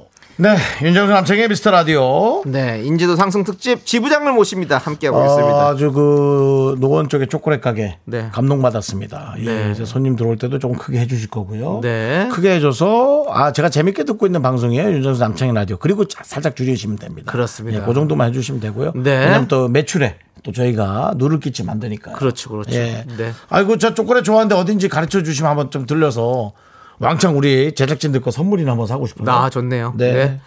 [SPEAKER 1] 네, 윤정수 남창의 미스터 라디오.
[SPEAKER 2] 네, 인지도 상승 특집 지부장을 모십니다. 함께하고
[SPEAKER 1] 어,
[SPEAKER 2] 있습니다.
[SPEAKER 1] 아주 그 노원 쪽에 초콜릿 가게
[SPEAKER 2] 네.
[SPEAKER 1] 감동받았습니다. 예,
[SPEAKER 2] 네.
[SPEAKER 1] 이제 손님 들어올 때도 조금 크게 해주실 거고요.
[SPEAKER 2] 네.
[SPEAKER 1] 크게 해줘서 아 제가 재밌게 듣고 있는 방송이에요. 윤정수 남창희 라디오. 그리고 자- 살짝 줄이시면 됩니다.
[SPEAKER 2] 그렇습니다.
[SPEAKER 1] 예, 그 정도만 해주시면 되고요.
[SPEAKER 2] 네.
[SPEAKER 1] 왜냐면 또 매출에 또 저희가 누를 끼치 만드니까.
[SPEAKER 2] 그렇죠, 그렇죠.
[SPEAKER 1] 예.
[SPEAKER 2] 네.
[SPEAKER 1] 아이고 저 초콜릿 좋아하는데 어딘지 가르쳐 주시면 한번 좀 들려서 왕창 우리 제작진들 거 선물이나 한번 사고 싶어요.
[SPEAKER 2] 아, 좋네요.
[SPEAKER 1] 네.
[SPEAKER 2] 네.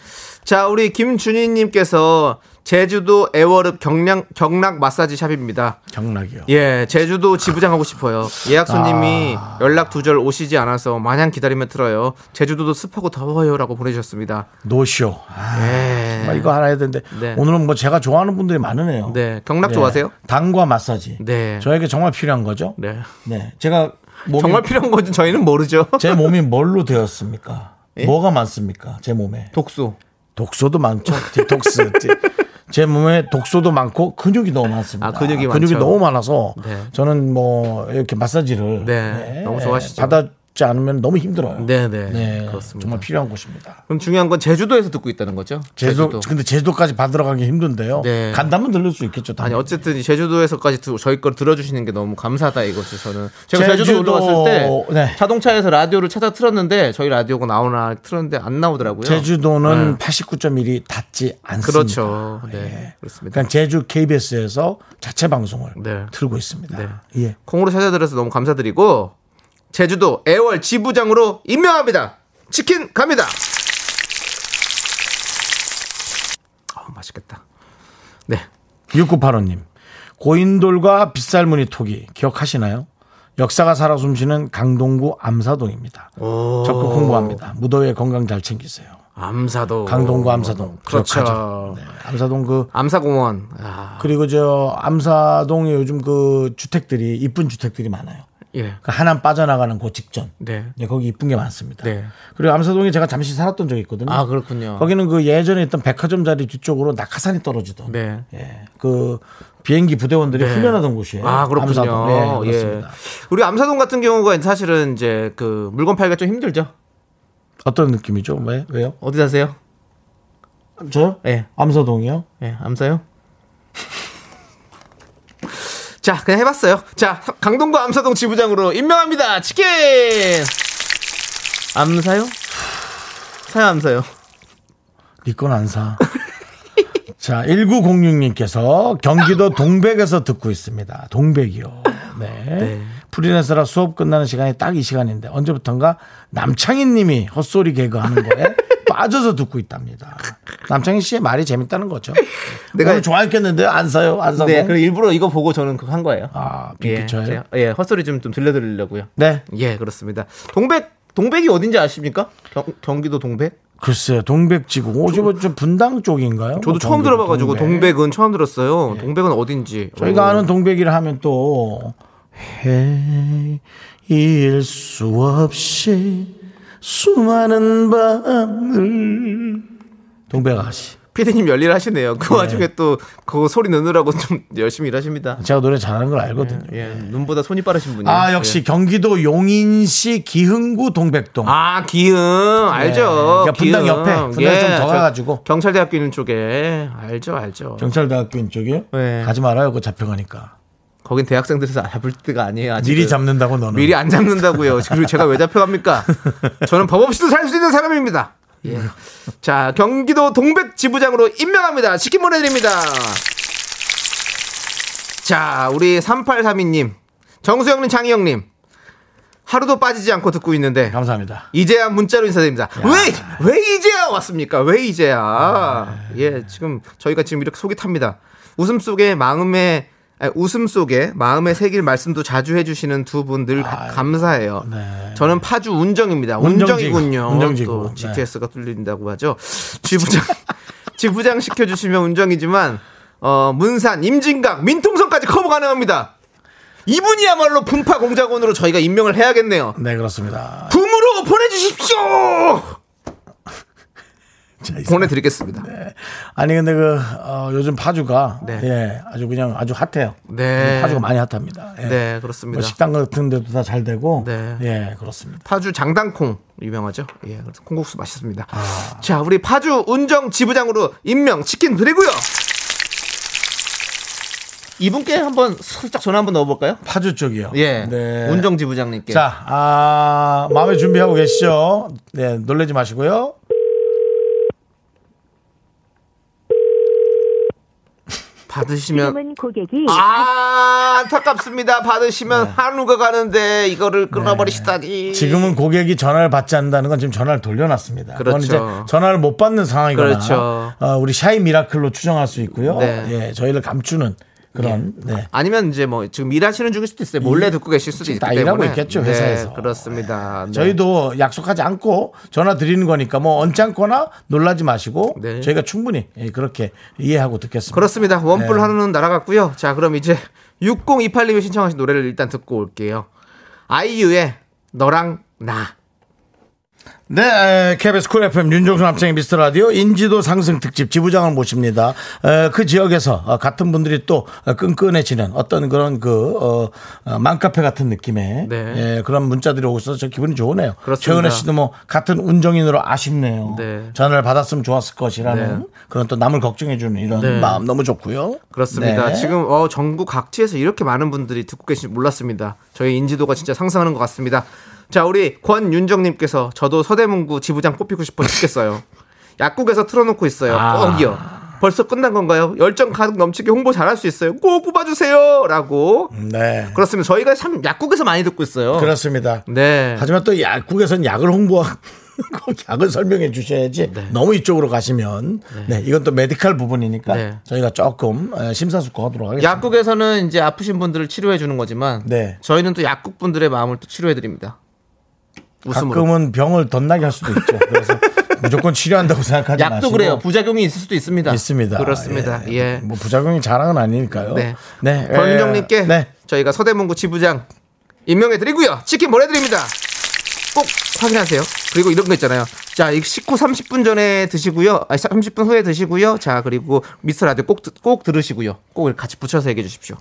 [SPEAKER 2] 자, 우리 김준희님께서 제주도 애월읍 경량, 경락 마사지 샵입니다.
[SPEAKER 1] 경락이요.
[SPEAKER 2] 예, 제주도 지부장하고 싶어요. 예약 손님이 연락 두절 오시지 않아서 마냥 기다리면 들어요. 제주도도 습하고 더워요 라고 보내주셨습니다.
[SPEAKER 1] 노쇼. 아,
[SPEAKER 2] 예.
[SPEAKER 1] 정말 이거 알아야 되는데
[SPEAKER 2] 네.
[SPEAKER 1] 오늘은 뭐 제가 좋아하는 분들이 많으네요.
[SPEAKER 2] 네, 경락
[SPEAKER 1] 네.
[SPEAKER 2] 좋아하세요?
[SPEAKER 1] 당과 마사지.
[SPEAKER 2] 네.
[SPEAKER 1] 저에게 정말 필요한 거죠.
[SPEAKER 2] 네.
[SPEAKER 1] 네. 제가 몸이,
[SPEAKER 2] 정말 필요한 건지 저희는 모르죠.
[SPEAKER 1] 제 몸이 뭘로 되었습니까?
[SPEAKER 2] 예?
[SPEAKER 1] 뭐가 많습니까? 제 몸에.
[SPEAKER 2] 독소.
[SPEAKER 1] 독소도 많죠. 디톡스. 디- 제 몸에 독소도 많고 근육이 너무 많습니다.
[SPEAKER 2] 아, 근육이
[SPEAKER 1] 근육이
[SPEAKER 2] 많죠.
[SPEAKER 1] 너무 많아서
[SPEAKER 2] 네.
[SPEAKER 1] 저는 뭐 이렇게 마사지를
[SPEAKER 2] 네, 너무 좋아하시죠.
[SPEAKER 1] 받 았지 않으면 너무 힘들어요.
[SPEAKER 2] 네, 네. 그렇습니다.
[SPEAKER 1] 정말 필요한 곳입니다.
[SPEAKER 2] 그럼 중요한 건 제주도에서 듣고 있다는 거죠?
[SPEAKER 1] 제주도, 근데 제주도까지 받으러 가기 힘든데요.
[SPEAKER 2] 네.
[SPEAKER 1] 간다면 들릴 수 있겠죠.
[SPEAKER 2] 아니
[SPEAKER 1] 당연히.
[SPEAKER 2] 어쨌든 이 제주도에서까지 두- 저희 걸 들어주시는 게 너무 감사하다 이거죠 저는 제가 제주도,
[SPEAKER 1] 제주도-
[SPEAKER 2] 올라갔을 때
[SPEAKER 1] 네.
[SPEAKER 2] 자동차에서 라디오를 찾아 틀었는데 저희 라디오가 나오나 틀었는데 안 나오더라고요
[SPEAKER 1] 제주도는
[SPEAKER 2] 네.
[SPEAKER 1] 89.1이 닿지 않습니다.
[SPEAKER 2] 그렇죠 네
[SPEAKER 1] 예.
[SPEAKER 2] 그렇습니다
[SPEAKER 1] 그러니까 제주 KBS에서 자체 방송을
[SPEAKER 2] 네.
[SPEAKER 1] 틀고 있습니다.
[SPEAKER 2] 네.
[SPEAKER 1] 예.
[SPEAKER 2] 콩으로 찾아들어서 너무 감사드리고 제주도 애월 지부장으로 임명합니다 치킨 갑니다 아 맛있겠다 네
[SPEAKER 1] 6985님. 고인돌과 빗살무늬 토기 기억하시나요? 역사가 살아 숨쉬는 강동구 암사동입니다. 적극 홍보합니다. 무더위에 건강 잘 챙기세요.
[SPEAKER 2] 암사도
[SPEAKER 1] 강동구 암사동.
[SPEAKER 2] 그렇죠?
[SPEAKER 1] 네. 암사동 그
[SPEAKER 2] 암사공원 아,
[SPEAKER 1] 그리고 저 암사동에 요즘 그 주택들이 이쁜 주택들이 많아요.
[SPEAKER 2] 예.
[SPEAKER 1] 그 하남 빠져나가는 그 직전.
[SPEAKER 2] 네.
[SPEAKER 1] 네, 거기 이쁜 게 많습니다.
[SPEAKER 2] 네.
[SPEAKER 1] 그리고 암사동에 제가 잠시 살았던 적이 있거든요.
[SPEAKER 2] 아 그렇군요.
[SPEAKER 1] 거기는 그 예전에 있던 백화점 자리 뒤쪽으로 낙하산이 떨어지던.
[SPEAKER 2] 네.
[SPEAKER 1] 예. 그 비행기 부대원들이
[SPEAKER 2] 네.
[SPEAKER 1] 훈련하던 곳이에요.
[SPEAKER 2] 아 그렇군요.
[SPEAKER 1] 암사동. 네,
[SPEAKER 2] 예.
[SPEAKER 1] 그렇습니다.
[SPEAKER 2] 우리 암사동 같은 경우가 사실은 이제 그 물건 팔기가 좀 힘들죠.
[SPEAKER 1] 어떤 느낌이죠? 왜? 왜요?
[SPEAKER 2] 어디 사세요?
[SPEAKER 1] 저요?
[SPEAKER 2] 예.
[SPEAKER 1] 암사동이요?
[SPEAKER 2] 예, 암사요? 자, 그냥 해봤어요. 자, 강동구 암사동 지부장으로 임명합니다. 치킨! 암사요? 사요, 암사요?
[SPEAKER 1] 니건 안 사. 자, 1906님께서 경기도 동백에서 듣고 있습니다. 동백이요. 네. 프리랜서라 수업 끝나는 시간이 딱 이 시간인데 언제부턴가 남창희 님이 헛소리 개그 하는 거에 빠져서 듣고 있답니다. 남창희 씨의 말이 재밌다는 거죠.
[SPEAKER 2] 내가-
[SPEAKER 1] 오늘 좋아했겠는데요? 안 사요? 안 사고?
[SPEAKER 2] 네, 그래 일부러 이거 보고 저는 그거 한 거예요.
[SPEAKER 1] 아,
[SPEAKER 2] 예,
[SPEAKER 1] 빅피처예요?
[SPEAKER 2] 제가- 예, 헛소리 좀, 좀 들려드리려고요.
[SPEAKER 1] 네.
[SPEAKER 2] 예, 그렇습니다. 동백, 동백이 어딘지 아십니까? 경, 경기도 동백?
[SPEAKER 1] 글쎄요. 동백지구. 오, 저, 저 분당 쪽인가요?
[SPEAKER 2] 저도
[SPEAKER 1] 뭐
[SPEAKER 2] 처음 들어봐가지고
[SPEAKER 1] 동백.
[SPEAKER 2] 은 처음 들었어요. 동백은 어딘지.
[SPEAKER 1] 저희가
[SPEAKER 2] 어.
[SPEAKER 1] 아는 동백이라 하면 또 해일 수 없이 수많은 밤을 동백 아가씨
[SPEAKER 2] 피디님 열일하시네요. 그 와중에 또그 소리 넣느라고 좀 열심히 일하십니다.
[SPEAKER 1] 제가 노래 잘하는 걸 알거든요.
[SPEAKER 2] 예, 눈보다 손이 빠르신 분이에요.
[SPEAKER 1] 아 역시
[SPEAKER 2] 예.
[SPEAKER 1] 경기도 용인시 기흥구 동백동.
[SPEAKER 2] 아 기흥 알죠.
[SPEAKER 1] 그러니까 분당
[SPEAKER 2] 기흥.
[SPEAKER 1] 옆에, 분당에 좀더
[SPEAKER 2] 저
[SPEAKER 1] 가가지고.
[SPEAKER 2] 경찰대학교 있는 쪽에 알죠, 알죠.
[SPEAKER 1] 경찰대학교 이쪽이요?
[SPEAKER 2] 네.
[SPEAKER 1] 가지 말아요. 그거 잡혀가니까.
[SPEAKER 2] 거긴 대학생들에서 잡을 때가 아니에요. 아직은.
[SPEAKER 1] 미리 잡는다고 너는.
[SPEAKER 2] 미리 안 잡는다고요. 그리고 제가 왜 잡혀갑니까? 저는 법 없이도 살 수 있는 사람입니다. 예. 자, 경기도 동백 지부장으로 임명합니다. 치킨 보내드립니다. 자, 우리 3832님, 정수영님, 장희영님, 하루도 빠지지 않고 듣고 있는데,
[SPEAKER 1] 감사합니다.
[SPEAKER 2] 이제야 문자로 인사드립니다. 왜, 왜 이제야 왔습니까? 왜 이제야?
[SPEAKER 1] 아,
[SPEAKER 2] 예, 지금 저희가 지금 이렇게 속이 탑니다. 웃음 속에 마음에, 아니, 웃음 속에 마음에 새길 말씀도 자주 해주시는 두 분 늘 감사해요. 저는 파주 운정입니다.
[SPEAKER 1] 아, 네. 운정지구.
[SPEAKER 2] 운정이군요.
[SPEAKER 1] 운정지구.
[SPEAKER 2] 또
[SPEAKER 1] 네.
[SPEAKER 2] GTS가 뚫린다고 하죠. 지부장, 지부장 시켜주시면 운정이지만, 어, 문산, 임진각, 민통선까지 커버 가능합니다. 이분이야말로 분파 공작원으로 저희가 임명을 해야겠네요.
[SPEAKER 1] 네 그렇습니다.
[SPEAKER 2] 붐으로 보내주십시오.
[SPEAKER 1] 자, 이
[SPEAKER 2] 보내드리겠습니다.
[SPEAKER 1] 아니 근데 그 어, 요즘 파주가
[SPEAKER 2] 네.
[SPEAKER 1] 예 아주 그냥 아주 핫해요.
[SPEAKER 2] 네.
[SPEAKER 1] 파주가 많이 핫합니다. 예.
[SPEAKER 2] 네,
[SPEAKER 1] 뭐
[SPEAKER 2] 그렇습니다.
[SPEAKER 1] 식당 같은 데도 다 잘 되고
[SPEAKER 2] 네.
[SPEAKER 1] 예 그렇습니다.
[SPEAKER 2] 파주 장당콩 유명하죠. 예, 그래서 콩국수 맛있습니다.
[SPEAKER 1] 아.
[SPEAKER 2] 자, 우리 파주 운정 지부장으로 임명 치킨 드리고요. 이분께 한번 살짝 전화 한번 넣어볼까요?
[SPEAKER 1] 파주 쪽이요.
[SPEAKER 2] 예,
[SPEAKER 1] 네.
[SPEAKER 2] 운정 지 부장님께.
[SPEAKER 1] 자, 아, 마음에 준비하고 계시죠? 네, 놀라지 마시고요.
[SPEAKER 2] 받으시면
[SPEAKER 4] 지금은 고객이
[SPEAKER 2] 아 안타깝습니다. 받으시면 한우가 가는데 이거를 끊어버리시다니.
[SPEAKER 1] 네. 지금은 고객이 전화를 받지 않는다는 건 지금 전화를 돌려놨습니다.
[SPEAKER 2] 그렇죠.
[SPEAKER 1] 이제 전화를 못 받는 상황이거나
[SPEAKER 2] 그렇죠.
[SPEAKER 1] 어, 우리 샤이 미라클로 추정할 수 있고요.
[SPEAKER 2] 네.
[SPEAKER 1] 예, 저희를 감추는 그런 네.
[SPEAKER 2] 아니면 이제 뭐 지금 일하시는 중일 수도 있어요. 몰래 듣고 계실 수도 있기
[SPEAKER 1] 다
[SPEAKER 2] 때문에.
[SPEAKER 1] 일하고 있겠죠,
[SPEAKER 2] 네,
[SPEAKER 1] 회사에서.
[SPEAKER 2] 그렇습니다. 네.
[SPEAKER 1] 저희도 약속하지 않고 전화 드리는 거니까 뭐 언짢거나 놀라지 마시고
[SPEAKER 2] 네.
[SPEAKER 1] 저희가 충분히 예, 그렇게 이해하고 듣겠습니다.
[SPEAKER 2] 그렇습니다. 원뿔
[SPEAKER 1] 네.
[SPEAKER 2] 하루는 날아갔고요. 자, 그럼 이제 6028님이 신청하신 노래를 일단 듣고 올게요. 아이유의 너랑 나.
[SPEAKER 1] 네, 에, KBS 쿨 FM 윤정수 남창희의 미스터 라디오 인지도 상승 특집 지부장을 모십니다. 에, 그 지역에서 어, 같은 분들이 또 어, 끈끈해지는 어떤 그런 그 어, 어, 맘카페 같은 느낌의
[SPEAKER 2] 네.
[SPEAKER 1] 예, 그런 문자들이 오고 있어서 저 기분이 좋으네요.
[SPEAKER 2] 그렇습니다.
[SPEAKER 1] 최은혜 씨도 뭐 같은 운정인으로 아쉽네요.
[SPEAKER 2] 네.
[SPEAKER 1] 전화를 받았으면 좋았을 것이라는
[SPEAKER 2] 네.
[SPEAKER 1] 그런 또 남을 걱정해주는 이런
[SPEAKER 2] 네.
[SPEAKER 1] 마음 너무 좋고요.
[SPEAKER 2] 그렇습니다.
[SPEAKER 1] 네.
[SPEAKER 2] 지금 어, 전국 각지에서 이렇게 많은 분들이 듣고 계신지 몰랐습니다. 저희 인지도가 진짜 상승하는 것 같습니다. 자, 우리 권윤정님께서 저도 서대문구 지부장 뽑히고 싶어 죽겠어요. 약국에서 틀어놓고 있어요.
[SPEAKER 1] 아.
[SPEAKER 2] 꼭이요. 벌써 끝난 건가요? 열정 가득 넘치게 홍보 잘할 수 있어요. 꼭 뽑아주세요. 라고.
[SPEAKER 1] 네.
[SPEAKER 2] 그렇습니다. 저희가 참 약국에서 많이 듣고 있어요.
[SPEAKER 1] 그렇습니다.
[SPEAKER 2] 네.
[SPEAKER 1] 하지만 또 약국에서는 약을 홍보하고 약을 설명해 주셔야지 너무 이쪽으로 가시면 네. 이건 또 메디칼 부분이니까
[SPEAKER 2] 네.
[SPEAKER 1] 저희가 조금 에, 심사숙고하도록 하겠습니다.
[SPEAKER 2] 약국에서는 이제 아프신 분들을 치료해 주는 거지만
[SPEAKER 1] 네.
[SPEAKER 2] 저희는 또 약국 분들의 마음을 또 치료해 드립니다. 웃음으로.
[SPEAKER 1] 가끔은 병을 덧나게 할 수도 있죠. 그래서 무조건 치료한다고 생각하지
[SPEAKER 2] 약도
[SPEAKER 1] 마시고
[SPEAKER 2] 그래요. 부작용이 있을 수도 있습니다.
[SPEAKER 1] 있습니다.
[SPEAKER 2] 그렇습니다. 예.
[SPEAKER 1] 뭐 부작용이 자랑은 아니니까요.
[SPEAKER 2] 네.
[SPEAKER 1] 네.
[SPEAKER 2] 권윤정님께
[SPEAKER 1] 에, 네.
[SPEAKER 2] 저희가 서대문구 지부장 임명해 드리고요. 치킨 보내드립니다. 꼭 확인하세요. 그리고 이런 거 있잖아요. 자, 이 식후 30분 전에 드시고요. 아니, 30분 후에 드시고요. 자, 그리고 미스터 라디오 꼭, 듣- 꼭 들으시고요. 꼭 같이 붙여서 얘기해 주십시오.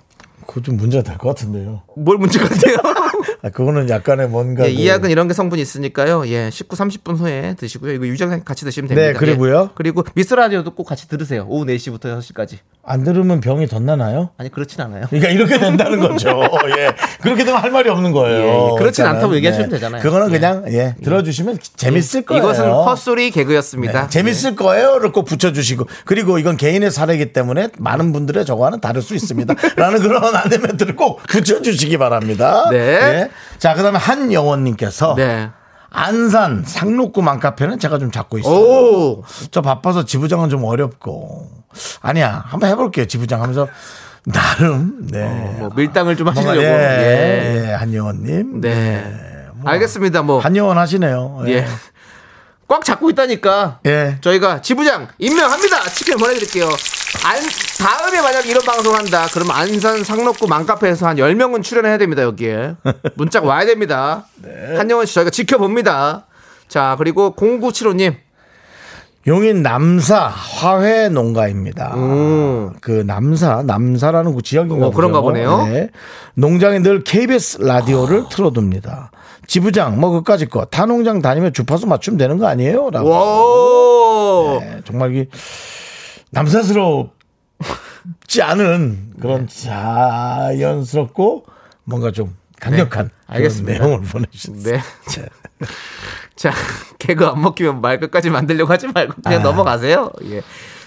[SPEAKER 1] 그거 좀 문제가 될 것 같은데요.
[SPEAKER 2] 뭘 문제가 돼요?
[SPEAKER 1] 아, 그거는 약간의 뭔가
[SPEAKER 2] 예, 이
[SPEAKER 1] 그-
[SPEAKER 2] 약은 이런 게 성분이 있으니까요. 예, 19, 30분 후에 드시고요. 이거 유정 같이 드시면 됩니다.
[SPEAKER 1] 네, 그리고요.
[SPEAKER 2] 예. 그리고 미스 라디오도 꼭 같이 들으세요. 오후 4시부터 6시까지.
[SPEAKER 1] 안 들으면 병이 덧나나요?
[SPEAKER 2] 아니, 그렇진 않아요.
[SPEAKER 1] 그러니까 이렇게 된다는 거죠. 예. 그렇게 되면 할 말이 없는 거예요.
[SPEAKER 2] 예, 예. 그렇진. 않다고 얘기하시면 되잖아요.
[SPEAKER 1] 그거는
[SPEAKER 2] 예.
[SPEAKER 1] 그냥 예, 들어주시면 재밌을 거예요.
[SPEAKER 2] 이것은 헛소리 개그였습니다.
[SPEAKER 1] 네, 재밌을 거예요를 꼭 붙여주시고 그리고 이건 개인의 사례이기 때문에 많은 분들의 저거와는 다를 수 있습니다. 라는 그런 안내멘트를 꼭 붙여주시기 바랍니다.
[SPEAKER 2] 네.
[SPEAKER 1] 예. 자 그 다음에 한영원님께서
[SPEAKER 2] 네.
[SPEAKER 1] 안산 상록구 맘카페는 제가 좀 잡고 있어요.
[SPEAKER 2] 오!
[SPEAKER 1] 저 바빠서 지부장은 좀 어렵고 아니야 한번 해볼게요 지부장 하면서 나름
[SPEAKER 2] 네뭐 밀당을 좀 하시려고.
[SPEAKER 1] 예,
[SPEAKER 2] 예.
[SPEAKER 1] 예, 한영원님
[SPEAKER 2] 네. 알겠습니다. 뭐.
[SPEAKER 1] 한영원 하시네요.
[SPEAKER 2] 예. 꽉 잡고 있다니까.
[SPEAKER 1] 예.
[SPEAKER 2] 저희가 지부장 임명합니다. 치킨 보내드릴게요. 안, 다음에 만약 이런 방송 한다. 그러면 안산 상록구 맘카페에서 한 10명은 출연해야 됩니다. 여기에. 문자가 와야 됩니다. 한영원 씨 저희가 지켜봅니다. 자, 그리고 0975님.
[SPEAKER 1] 용인 남사 화훼 농가입니다. 그 남사 남사라는 그 지역인가
[SPEAKER 2] 어, 그런가. 보네요.
[SPEAKER 1] 네. 농장에 늘 KBS 라디오를 틀어둡니다. 지부장 뭐 그까짓 거타 농장 다니면 주파수 맞추면 되는 거 아니에요? 라고.
[SPEAKER 2] 오!
[SPEAKER 1] 네, 정말 이 남사스럽지 않은 그런 자연스럽고 뭔가 좀 강력한
[SPEAKER 2] 네, 알겠습니다.
[SPEAKER 1] 내용을 보내주셨어요.
[SPEAKER 2] 네. 자, 개그 안 먹히면 말 끝까지 만들려고 하지 말고 그냥 넘어가세요. 예.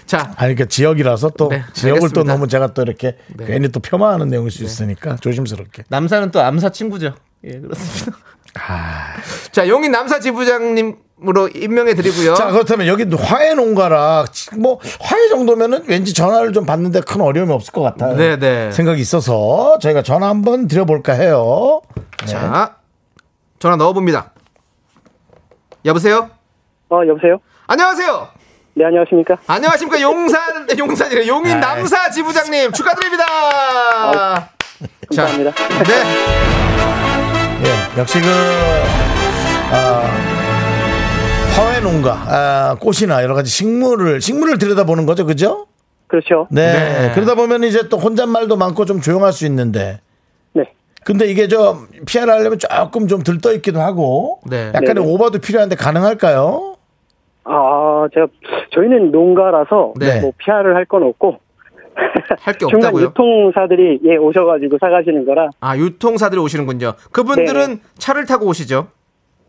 [SPEAKER 2] 자,
[SPEAKER 1] 아니 그러니까 지역이라서 또
[SPEAKER 2] 네,
[SPEAKER 1] 지역을 또
[SPEAKER 2] 알겠습니다. 네.
[SPEAKER 1] 너무 제가 또 이렇게 괜히 또 폄하하는 내용일 수 있으니까 조심스럽게.
[SPEAKER 2] 남사는 또 암사 친구죠. 예, 그렇습니다.
[SPEAKER 1] 아.
[SPEAKER 2] 자, 용인 남사 지부장님 으로 임명해 드리고요.
[SPEAKER 1] 자 그렇다면 여기 화해 농가라 뭐 화해 정도면은 왠지 전화를 좀 받는데 큰 어려움이 없을 것 같아요.
[SPEAKER 2] 네네.
[SPEAKER 1] 생각이 있어서 저희가 전화 한번 드려볼까 해요.
[SPEAKER 2] 자, 전화 넣어봅니다. 여보세요?
[SPEAKER 5] 어, 여보세요?
[SPEAKER 2] 안녕하세요.
[SPEAKER 5] 네, 안녕하십니까?
[SPEAKER 2] 안녕하십니까 용산 용산이래 용인
[SPEAKER 1] 아이.
[SPEAKER 2] 남사 지부장님 축하드립니다. 자,
[SPEAKER 5] 감사합니다.
[SPEAKER 2] 네,
[SPEAKER 1] 예, 역시 그 아, 화해 농가 아, 꽃이나 여러 가지 식물을 식물을 들여다보는 거죠, 그죠?
[SPEAKER 5] 그렇죠.
[SPEAKER 1] 네.
[SPEAKER 2] 네.
[SPEAKER 1] 그러다 보면 이제 또 혼잣말도 많고 좀 조용할 수 있는데.
[SPEAKER 5] 네.
[SPEAKER 1] 근데 이게 좀 피아를 하려면 조금 좀 들떠 있기도 하고
[SPEAKER 2] 네.
[SPEAKER 1] 약간의
[SPEAKER 5] 네네.
[SPEAKER 1] 오버도 필요한데 가능할까요?
[SPEAKER 5] 아, 제가, 저희는 농가라서,
[SPEAKER 2] 네.
[SPEAKER 5] 뭐, 피아를 할 건 없고,
[SPEAKER 2] 할게
[SPEAKER 5] 중간
[SPEAKER 2] 없다고요?
[SPEAKER 5] 유통사들이, 예, 오셔가지고 사가시는 거라,
[SPEAKER 2] 아 유통사들이 오시는군요. 그분들은 차를 타고 오시죠.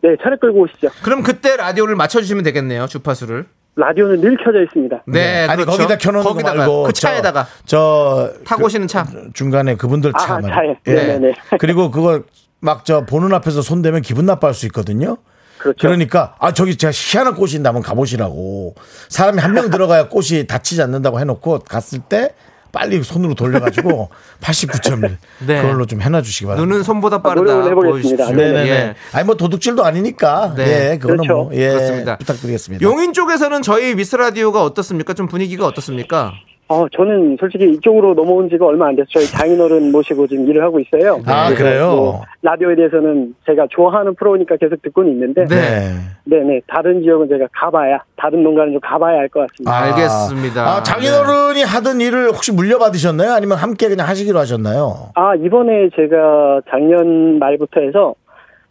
[SPEAKER 5] 네, 차를 끌고 오시죠.
[SPEAKER 2] 그럼 그때 라디오를 맞춰주시면 되겠네요. 주파수를.
[SPEAKER 5] 라디오는 늘 켜져 있습니다.
[SPEAKER 2] 네,
[SPEAKER 1] 아니
[SPEAKER 2] 그렇죠.
[SPEAKER 1] 거기다 켜놓는 거
[SPEAKER 2] 거기다가,
[SPEAKER 1] 말고
[SPEAKER 2] 그
[SPEAKER 1] 저-
[SPEAKER 2] 차에다가
[SPEAKER 1] 저,
[SPEAKER 2] 타고 오시는 차.
[SPEAKER 1] 그 중간에 그분들 차
[SPEAKER 5] 아. 차에.
[SPEAKER 1] 예.
[SPEAKER 5] 네네네.
[SPEAKER 1] 그리고 그걸 막 저 보는 앞에서 손 대면 기분 나빠할 수 있거든요.
[SPEAKER 5] 그렇죠.
[SPEAKER 1] 그러니까 아 저기 제가 희한한 꽃이 있는데 한번 가보시라고 사람이 한 명 들어가야 꽃이 다치지 않는다고 해놓고 갔을 때 빨리 손으로 돌려가지고 89.1
[SPEAKER 2] 네.
[SPEAKER 1] 그걸로 좀 해놔 주시기 바랍니다.
[SPEAKER 2] 눈은 손보다
[SPEAKER 5] 아,
[SPEAKER 2] 빠르다.
[SPEAKER 5] 해보겠습니다.
[SPEAKER 2] 보여주십시오.
[SPEAKER 1] 네네네.
[SPEAKER 2] 예.
[SPEAKER 1] 아니 뭐 도둑질도 아니니까.
[SPEAKER 2] 네.
[SPEAKER 1] 예, 그거는
[SPEAKER 5] 그렇죠.
[SPEAKER 1] 뭐 예,
[SPEAKER 2] 그렇습니다.
[SPEAKER 1] 부탁드리겠습니다.
[SPEAKER 2] 용인 쪽에서는 저희 미스 라디오가 어떻습니까? 좀 분위기가 어떻습니까?
[SPEAKER 5] 어, 저는 솔직히 이쪽으로 넘어온 지가 얼마 안 돼서 저희 장인어른 모시고 지금 일을 하고 있어요.
[SPEAKER 1] 아, 그래요?
[SPEAKER 5] 뭐 라디오에 대해서는 제가 좋아하는 프로니까 계속 듣고는 있는데,
[SPEAKER 1] 네.
[SPEAKER 5] 네, 네. 다른 지역은 제가 가봐야, 다른 농가는 좀 가봐야 알것 같습니다.
[SPEAKER 1] 아,
[SPEAKER 2] 알겠습니다.
[SPEAKER 1] 아, 장인어른이 하던 일을 혹시 물려받으셨나요? 아니면 함께 그냥 하시기로 하셨나요?
[SPEAKER 5] 아, 이번에 제가 작년 말부터 해서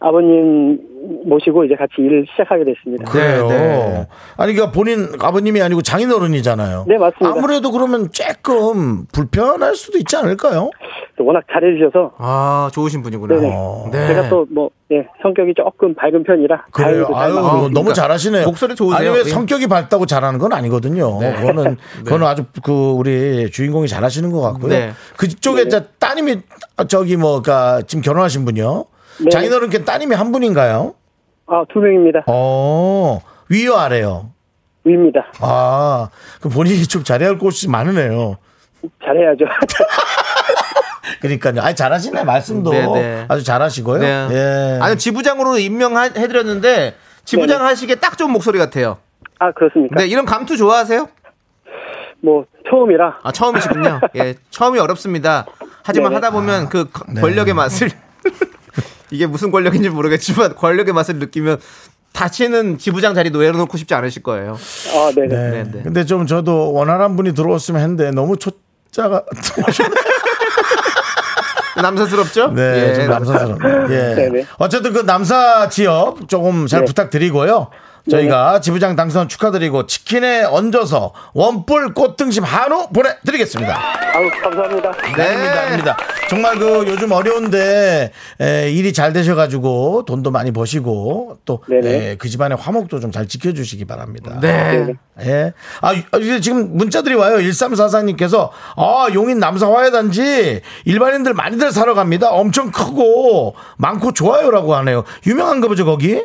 [SPEAKER 5] 아버님 모시고 이제 같이 일을 시작하게 됐습니다.
[SPEAKER 1] 그래요.
[SPEAKER 2] 네.
[SPEAKER 1] 아니, 그러니까 본인 아버님이 아니고 장인어른이잖아요.
[SPEAKER 5] 네, 맞습니다.
[SPEAKER 1] 아무래도 그러면 조금 불편할 수도 있지 않을까요?
[SPEAKER 5] 또 워낙 잘해주셔서,
[SPEAKER 2] 아, 좋으신 분이구나.
[SPEAKER 1] 어.
[SPEAKER 2] 네.
[SPEAKER 5] 제가 또 뭐, 예, 성격이 조금 밝은 편이라.
[SPEAKER 1] 그래요. 아유,
[SPEAKER 5] 맞고
[SPEAKER 1] 너무. 잘하시네요.
[SPEAKER 2] 목소리 좋으세요.
[SPEAKER 1] 아니, 왜
[SPEAKER 2] 예.
[SPEAKER 1] 성격이 밝다고 잘하는 건 아니거든요. 그거는, 그거는 아주 그, 우리 주인공이 잘하시는 것 같고요.
[SPEAKER 2] 네.
[SPEAKER 1] 그쪽에 자, 따님이, 저기 뭐, 그 지금 결혼하신 분이요.
[SPEAKER 5] 네.
[SPEAKER 1] 장인어른께 따님이 한 분인가요?
[SPEAKER 5] 아, 두 명입니다.
[SPEAKER 1] 어, 위요, 아래요?
[SPEAKER 5] 위입니다.
[SPEAKER 1] 아, 그 본인이 좀 잘해야 할 곳이 많으네요.
[SPEAKER 5] 잘해야죠.
[SPEAKER 1] 그러니까요. 아니, 잘하시네, 말씀도.
[SPEAKER 2] 네, 네.
[SPEAKER 1] 아주 잘하시고요.
[SPEAKER 2] 네.
[SPEAKER 1] 예.
[SPEAKER 2] 아니, 지부장으로 임명해드렸는데, 지부장
[SPEAKER 5] 네네.
[SPEAKER 2] 하시기에 딱 좋은 목소리 같아요.
[SPEAKER 5] 아, 그렇습니까?
[SPEAKER 2] 네, 이런 감투 좋아하세요?
[SPEAKER 5] 뭐, 처음이라.
[SPEAKER 2] 아, 처음이시군요. 예, 처음이 어렵습니다. 하지만
[SPEAKER 5] 네네.
[SPEAKER 2] 하다 보면 그 권력의 맛을 이게 무슨 권력인지 모르겠지만 권력의 맛을 느끼면 다시는 지부장 자리 놓여놓고 싶지 않으실 거예요.
[SPEAKER 5] 아, 네네.
[SPEAKER 1] 네.
[SPEAKER 2] 네, 네.
[SPEAKER 1] 근데 좀 저도 원활한 분이 들어왔으면 했는데 너무 초짜가.
[SPEAKER 2] 남사스럽죠?
[SPEAKER 1] 네,
[SPEAKER 2] 예,
[SPEAKER 1] 좀 남사스럽네. 예.
[SPEAKER 5] 네네.
[SPEAKER 1] 어쨌든 그 남사 지역 조금 잘
[SPEAKER 5] 네.
[SPEAKER 1] 부탁드리고요. 저희가 지부장 당선 축하드리고 치킨에 얹어서 원뿔 꽃등심 한우 보내드리겠습니다.
[SPEAKER 5] 아우, 감사합니다.
[SPEAKER 1] 네. 아닙니다, 아닙니다. 정말 그 요즘 어려운데 에, 일이 잘 되셔가지고 돈도 많이 버시고 또
[SPEAKER 5] 네네.
[SPEAKER 1] 그 집안의 화목도 좀 잘 지켜주시기 바랍니다.
[SPEAKER 2] 네.
[SPEAKER 1] 예. 아, 이제 지금 문자들이 와요. 1344님께서, 아, 용인 남사화해단지 일반인들 많이들 사러 갑니다. 엄청 크고 많고 좋아요라고 하네요. 유명한가 보죠, 거기?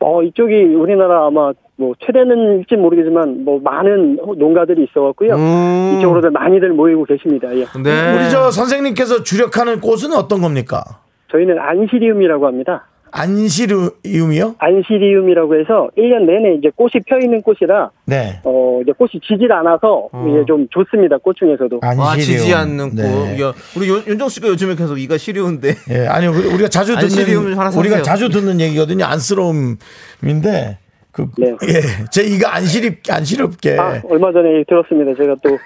[SPEAKER 5] 어, 이쪽이 우리나라 아마 뭐 최대는일지 모르겠지만 뭐 많은 농가들이 있어갖고요.
[SPEAKER 2] 음.
[SPEAKER 5] 이쪽으로도 많이들 모이고 계십니다. 예.
[SPEAKER 2] 네.
[SPEAKER 1] 우리 저 선생님께서 주력하는 꽃은 어떤 겁니까?
[SPEAKER 5] 저희는 안시리움이라고 합니다.
[SPEAKER 1] 안시리움이요?
[SPEAKER 5] 안시리움이라고 해서 1년 내내 이제 꽃이 펴 있는 꽃이라
[SPEAKER 1] 네.
[SPEAKER 5] 어, 이제 꽃이 지질 않아서 이게 좀 좋습니다. 꽃 중에서도.
[SPEAKER 1] 안시리움.
[SPEAKER 2] 와, 지지 않는
[SPEAKER 1] 네.
[SPEAKER 2] 거. 야, 우리 윤- 윤정 씨가 요즘에 계속 이가 시리운데.
[SPEAKER 1] 예, 아니 우리- 우리가 자주 듣는. 우리가 자주 듣는 얘기거든요. 안쓰러움인데 그
[SPEAKER 5] 네.
[SPEAKER 1] 예, 제 이가 안 시립 안시럽게
[SPEAKER 5] 아, 얼마 전에 들었습니다. 제가 또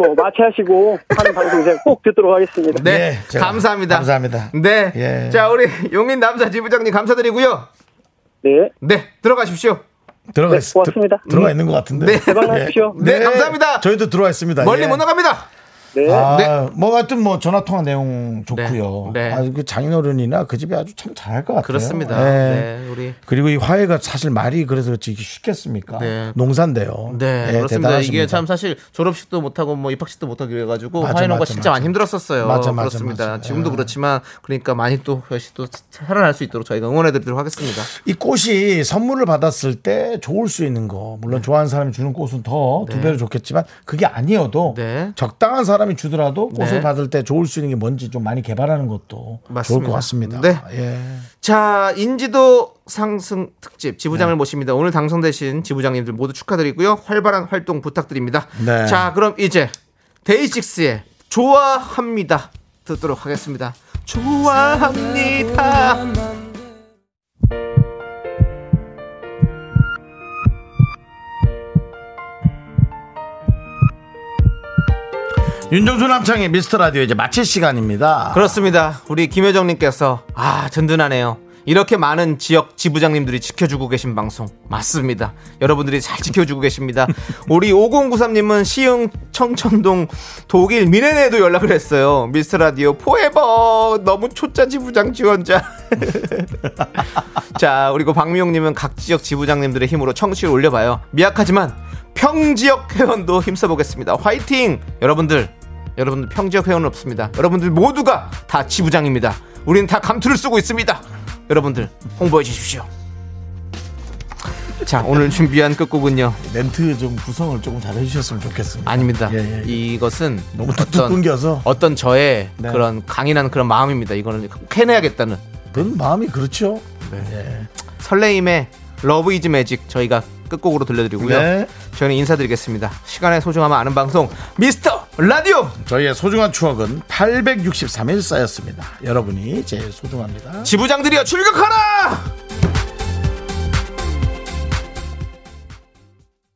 [SPEAKER 5] 꼭 마취하시고 하는 방송 제가 꼭 듣도록 하겠습니다.
[SPEAKER 2] 네.
[SPEAKER 1] 네,
[SPEAKER 2] 감사합니다.
[SPEAKER 1] 감사합니다.
[SPEAKER 2] 네.
[SPEAKER 1] 예.
[SPEAKER 2] 자, 우리 용인 남사 지부장님 감사드리고요.
[SPEAKER 5] 네.
[SPEAKER 2] 네. 들어가십시오.
[SPEAKER 1] 들어가
[SPEAKER 5] 네,
[SPEAKER 1] 있,
[SPEAKER 5] 고맙습니다.
[SPEAKER 1] 들- 들어가 있는 것 같은데.
[SPEAKER 2] 네.
[SPEAKER 5] 대박 나십시오.
[SPEAKER 2] 네, 감사합니다.
[SPEAKER 1] 저희도 들어와 있습니다.
[SPEAKER 2] 멀리
[SPEAKER 1] 예.
[SPEAKER 2] 못 나갑니다.
[SPEAKER 5] 네.
[SPEAKER 1] 아,
[SPEAKER 2] 네.
[SPEAKER 1] 뭐 같은 뭐 전화 통화 내용 좋고요.
[SPEAKER 2] 네, 네.
[SPEAKER 1] 아, 그 장인어른이나 그 집이 아주 참 잘할 것 같아요.
[SPEAKER 2] 그렇습니다.
[SPEAKER 1] 예.
[SPEAKER 2] 네, 우리
[SPEAKER 1] 그리고 이 화해가 사실 말이 그래서 그렇지 이게 쉽겠습니까?
[SPEAKER 2] 네.
[SPEAKER 1] 농사인데요.
[SPEAKER 2] 네,
[SPEAKER 1] 예,
[SPEAKER 2] 그렇습니다.
[SPEAKER 1] 대단하십니다.
[SPEAKER 2] 이게 참 사실 졸업식도 못 하고 뭐 입학식도 못하고 그래가지고
[SPEAKER 1] 맞아,
[SPEAKER 2] 화해농가
[SPEAKER 1] 맞아,
[SPEAKER 2] 진짜
[SPEAKER 1] 맞아.
[SPEAKER 2] 많이 힘들었었어요.
[SPEAKER 1] 맞아, 맞아,
[SPEAKER 2] 그렇습니다.
[SPEAKER 1] 맞아.
[SPEAKER 2] 지금도
[SPEAKER 1] 예.
[SPEAKER 2] 그렇지만 그러니까 많이 또 다시 또 살아날 수 있도록 저희가 응원해 드리도록 하겠습니다.
[SPEAKER 1] 이 꽃이 선물을 받았을 때 좋을 수 있는 거 물론 좋아하는 사람이 주는 꽃은 더두
[SPEAKER 2] 네.
[SPEAKER 1] 배로 좋겠지만 그게 아니어도
[SPEAKER 2] 네.
[SPEAKER 1] 적당한 사람 이 주더라도 꽃을
[SPEAKER 2] 네.
[SPEAKER 1] 받을 때 좋을 수 있는 게 뭔지 좀 많이 개발하는 것도 좋을
[SPEAKER 2] 맞습니다.
[SPEAKER 1] 것 같습니다.
[SPEAKER 2] 네.
[SPEAKER 1] 예.
[SPEAKER 2] 자, 인지도 상승 특집 지부장을 모십니다. 오늘 당선되신 지부장님들 모두 축하드리고요. 활발한 활동 부탁드립니다.
[SPEAKER 1] 네.
[SPEAKER 2] 자, 그럼 이제 데이식스의 좋아합니다 듣도록 하겠습니다. 좋아합니다.
[SPEAKER 1] 윤정수 남창의 미스터 라디오 이제 마칠 시간입니다.
[SPEAKER 2] 그렇습니다. 우리 김효정님께서 아 든든하네요. 이렇게 많은 지역 지부장님들이 지켜주고 계신 방송 맞습니다. 여러분들이 잘 지켜주고 계십니다. 우리 5093님은 시흥 청천동 독일 미네네도 연락을 했어요. 미스터 라디오 포에버 너무 초짜 지부장 지원자. 자, 그리고 박미용님은 각 지역 지부장님들의 힘으로 청취를 올려봐요. 미약하지만 평지역 회원도 힘써보겠습니다. 화이팅! 여러분들, 여러분들 평지역 회원은 없습니다. 여러분들 모두가 다 지부장입니다. 우리는 다 감투를 쓰고 있습니다. 여러분들 홍보해 주십시오. 자, 오늘 준비한 끝곡은요.
[SPEAKER 1] 멘트 좀 구성을 조금 잘 해주셨으면 좋겠습니다.
[SPEAKER 2] 아닙니다.
[SPEAKER 1] 예, 예.
[SPEAKER 2] 이것은
[SPEAKER 1] 너무 뚝뚝 끊겨서
[SPEAKER 2] 어떤 저의
[SPEAKER 1] 네.
[SPEAKER 2] 그런 강인한 그런 마음입니다. 이거는 꼭 해내야겠다는
[SPEAKER 1] 넌 마음이 그렇죠.
[SPEAKER 2] 설레임의 Love Is Magic 저희가 끝곡으로 들려드리고요.
[SPEAKER 1] 네.
[SPEAKER 2] 저희는 인사드리겠습니다. 시간의 소중함을 아는 방송 미스터 라디오
[SPEAKER 1] 저희의 소중한 추억은 863일 쌓였습니다. 여러분이 제일 소중합니다.
[SPEAKER 2] 지부장들이여 출격하라!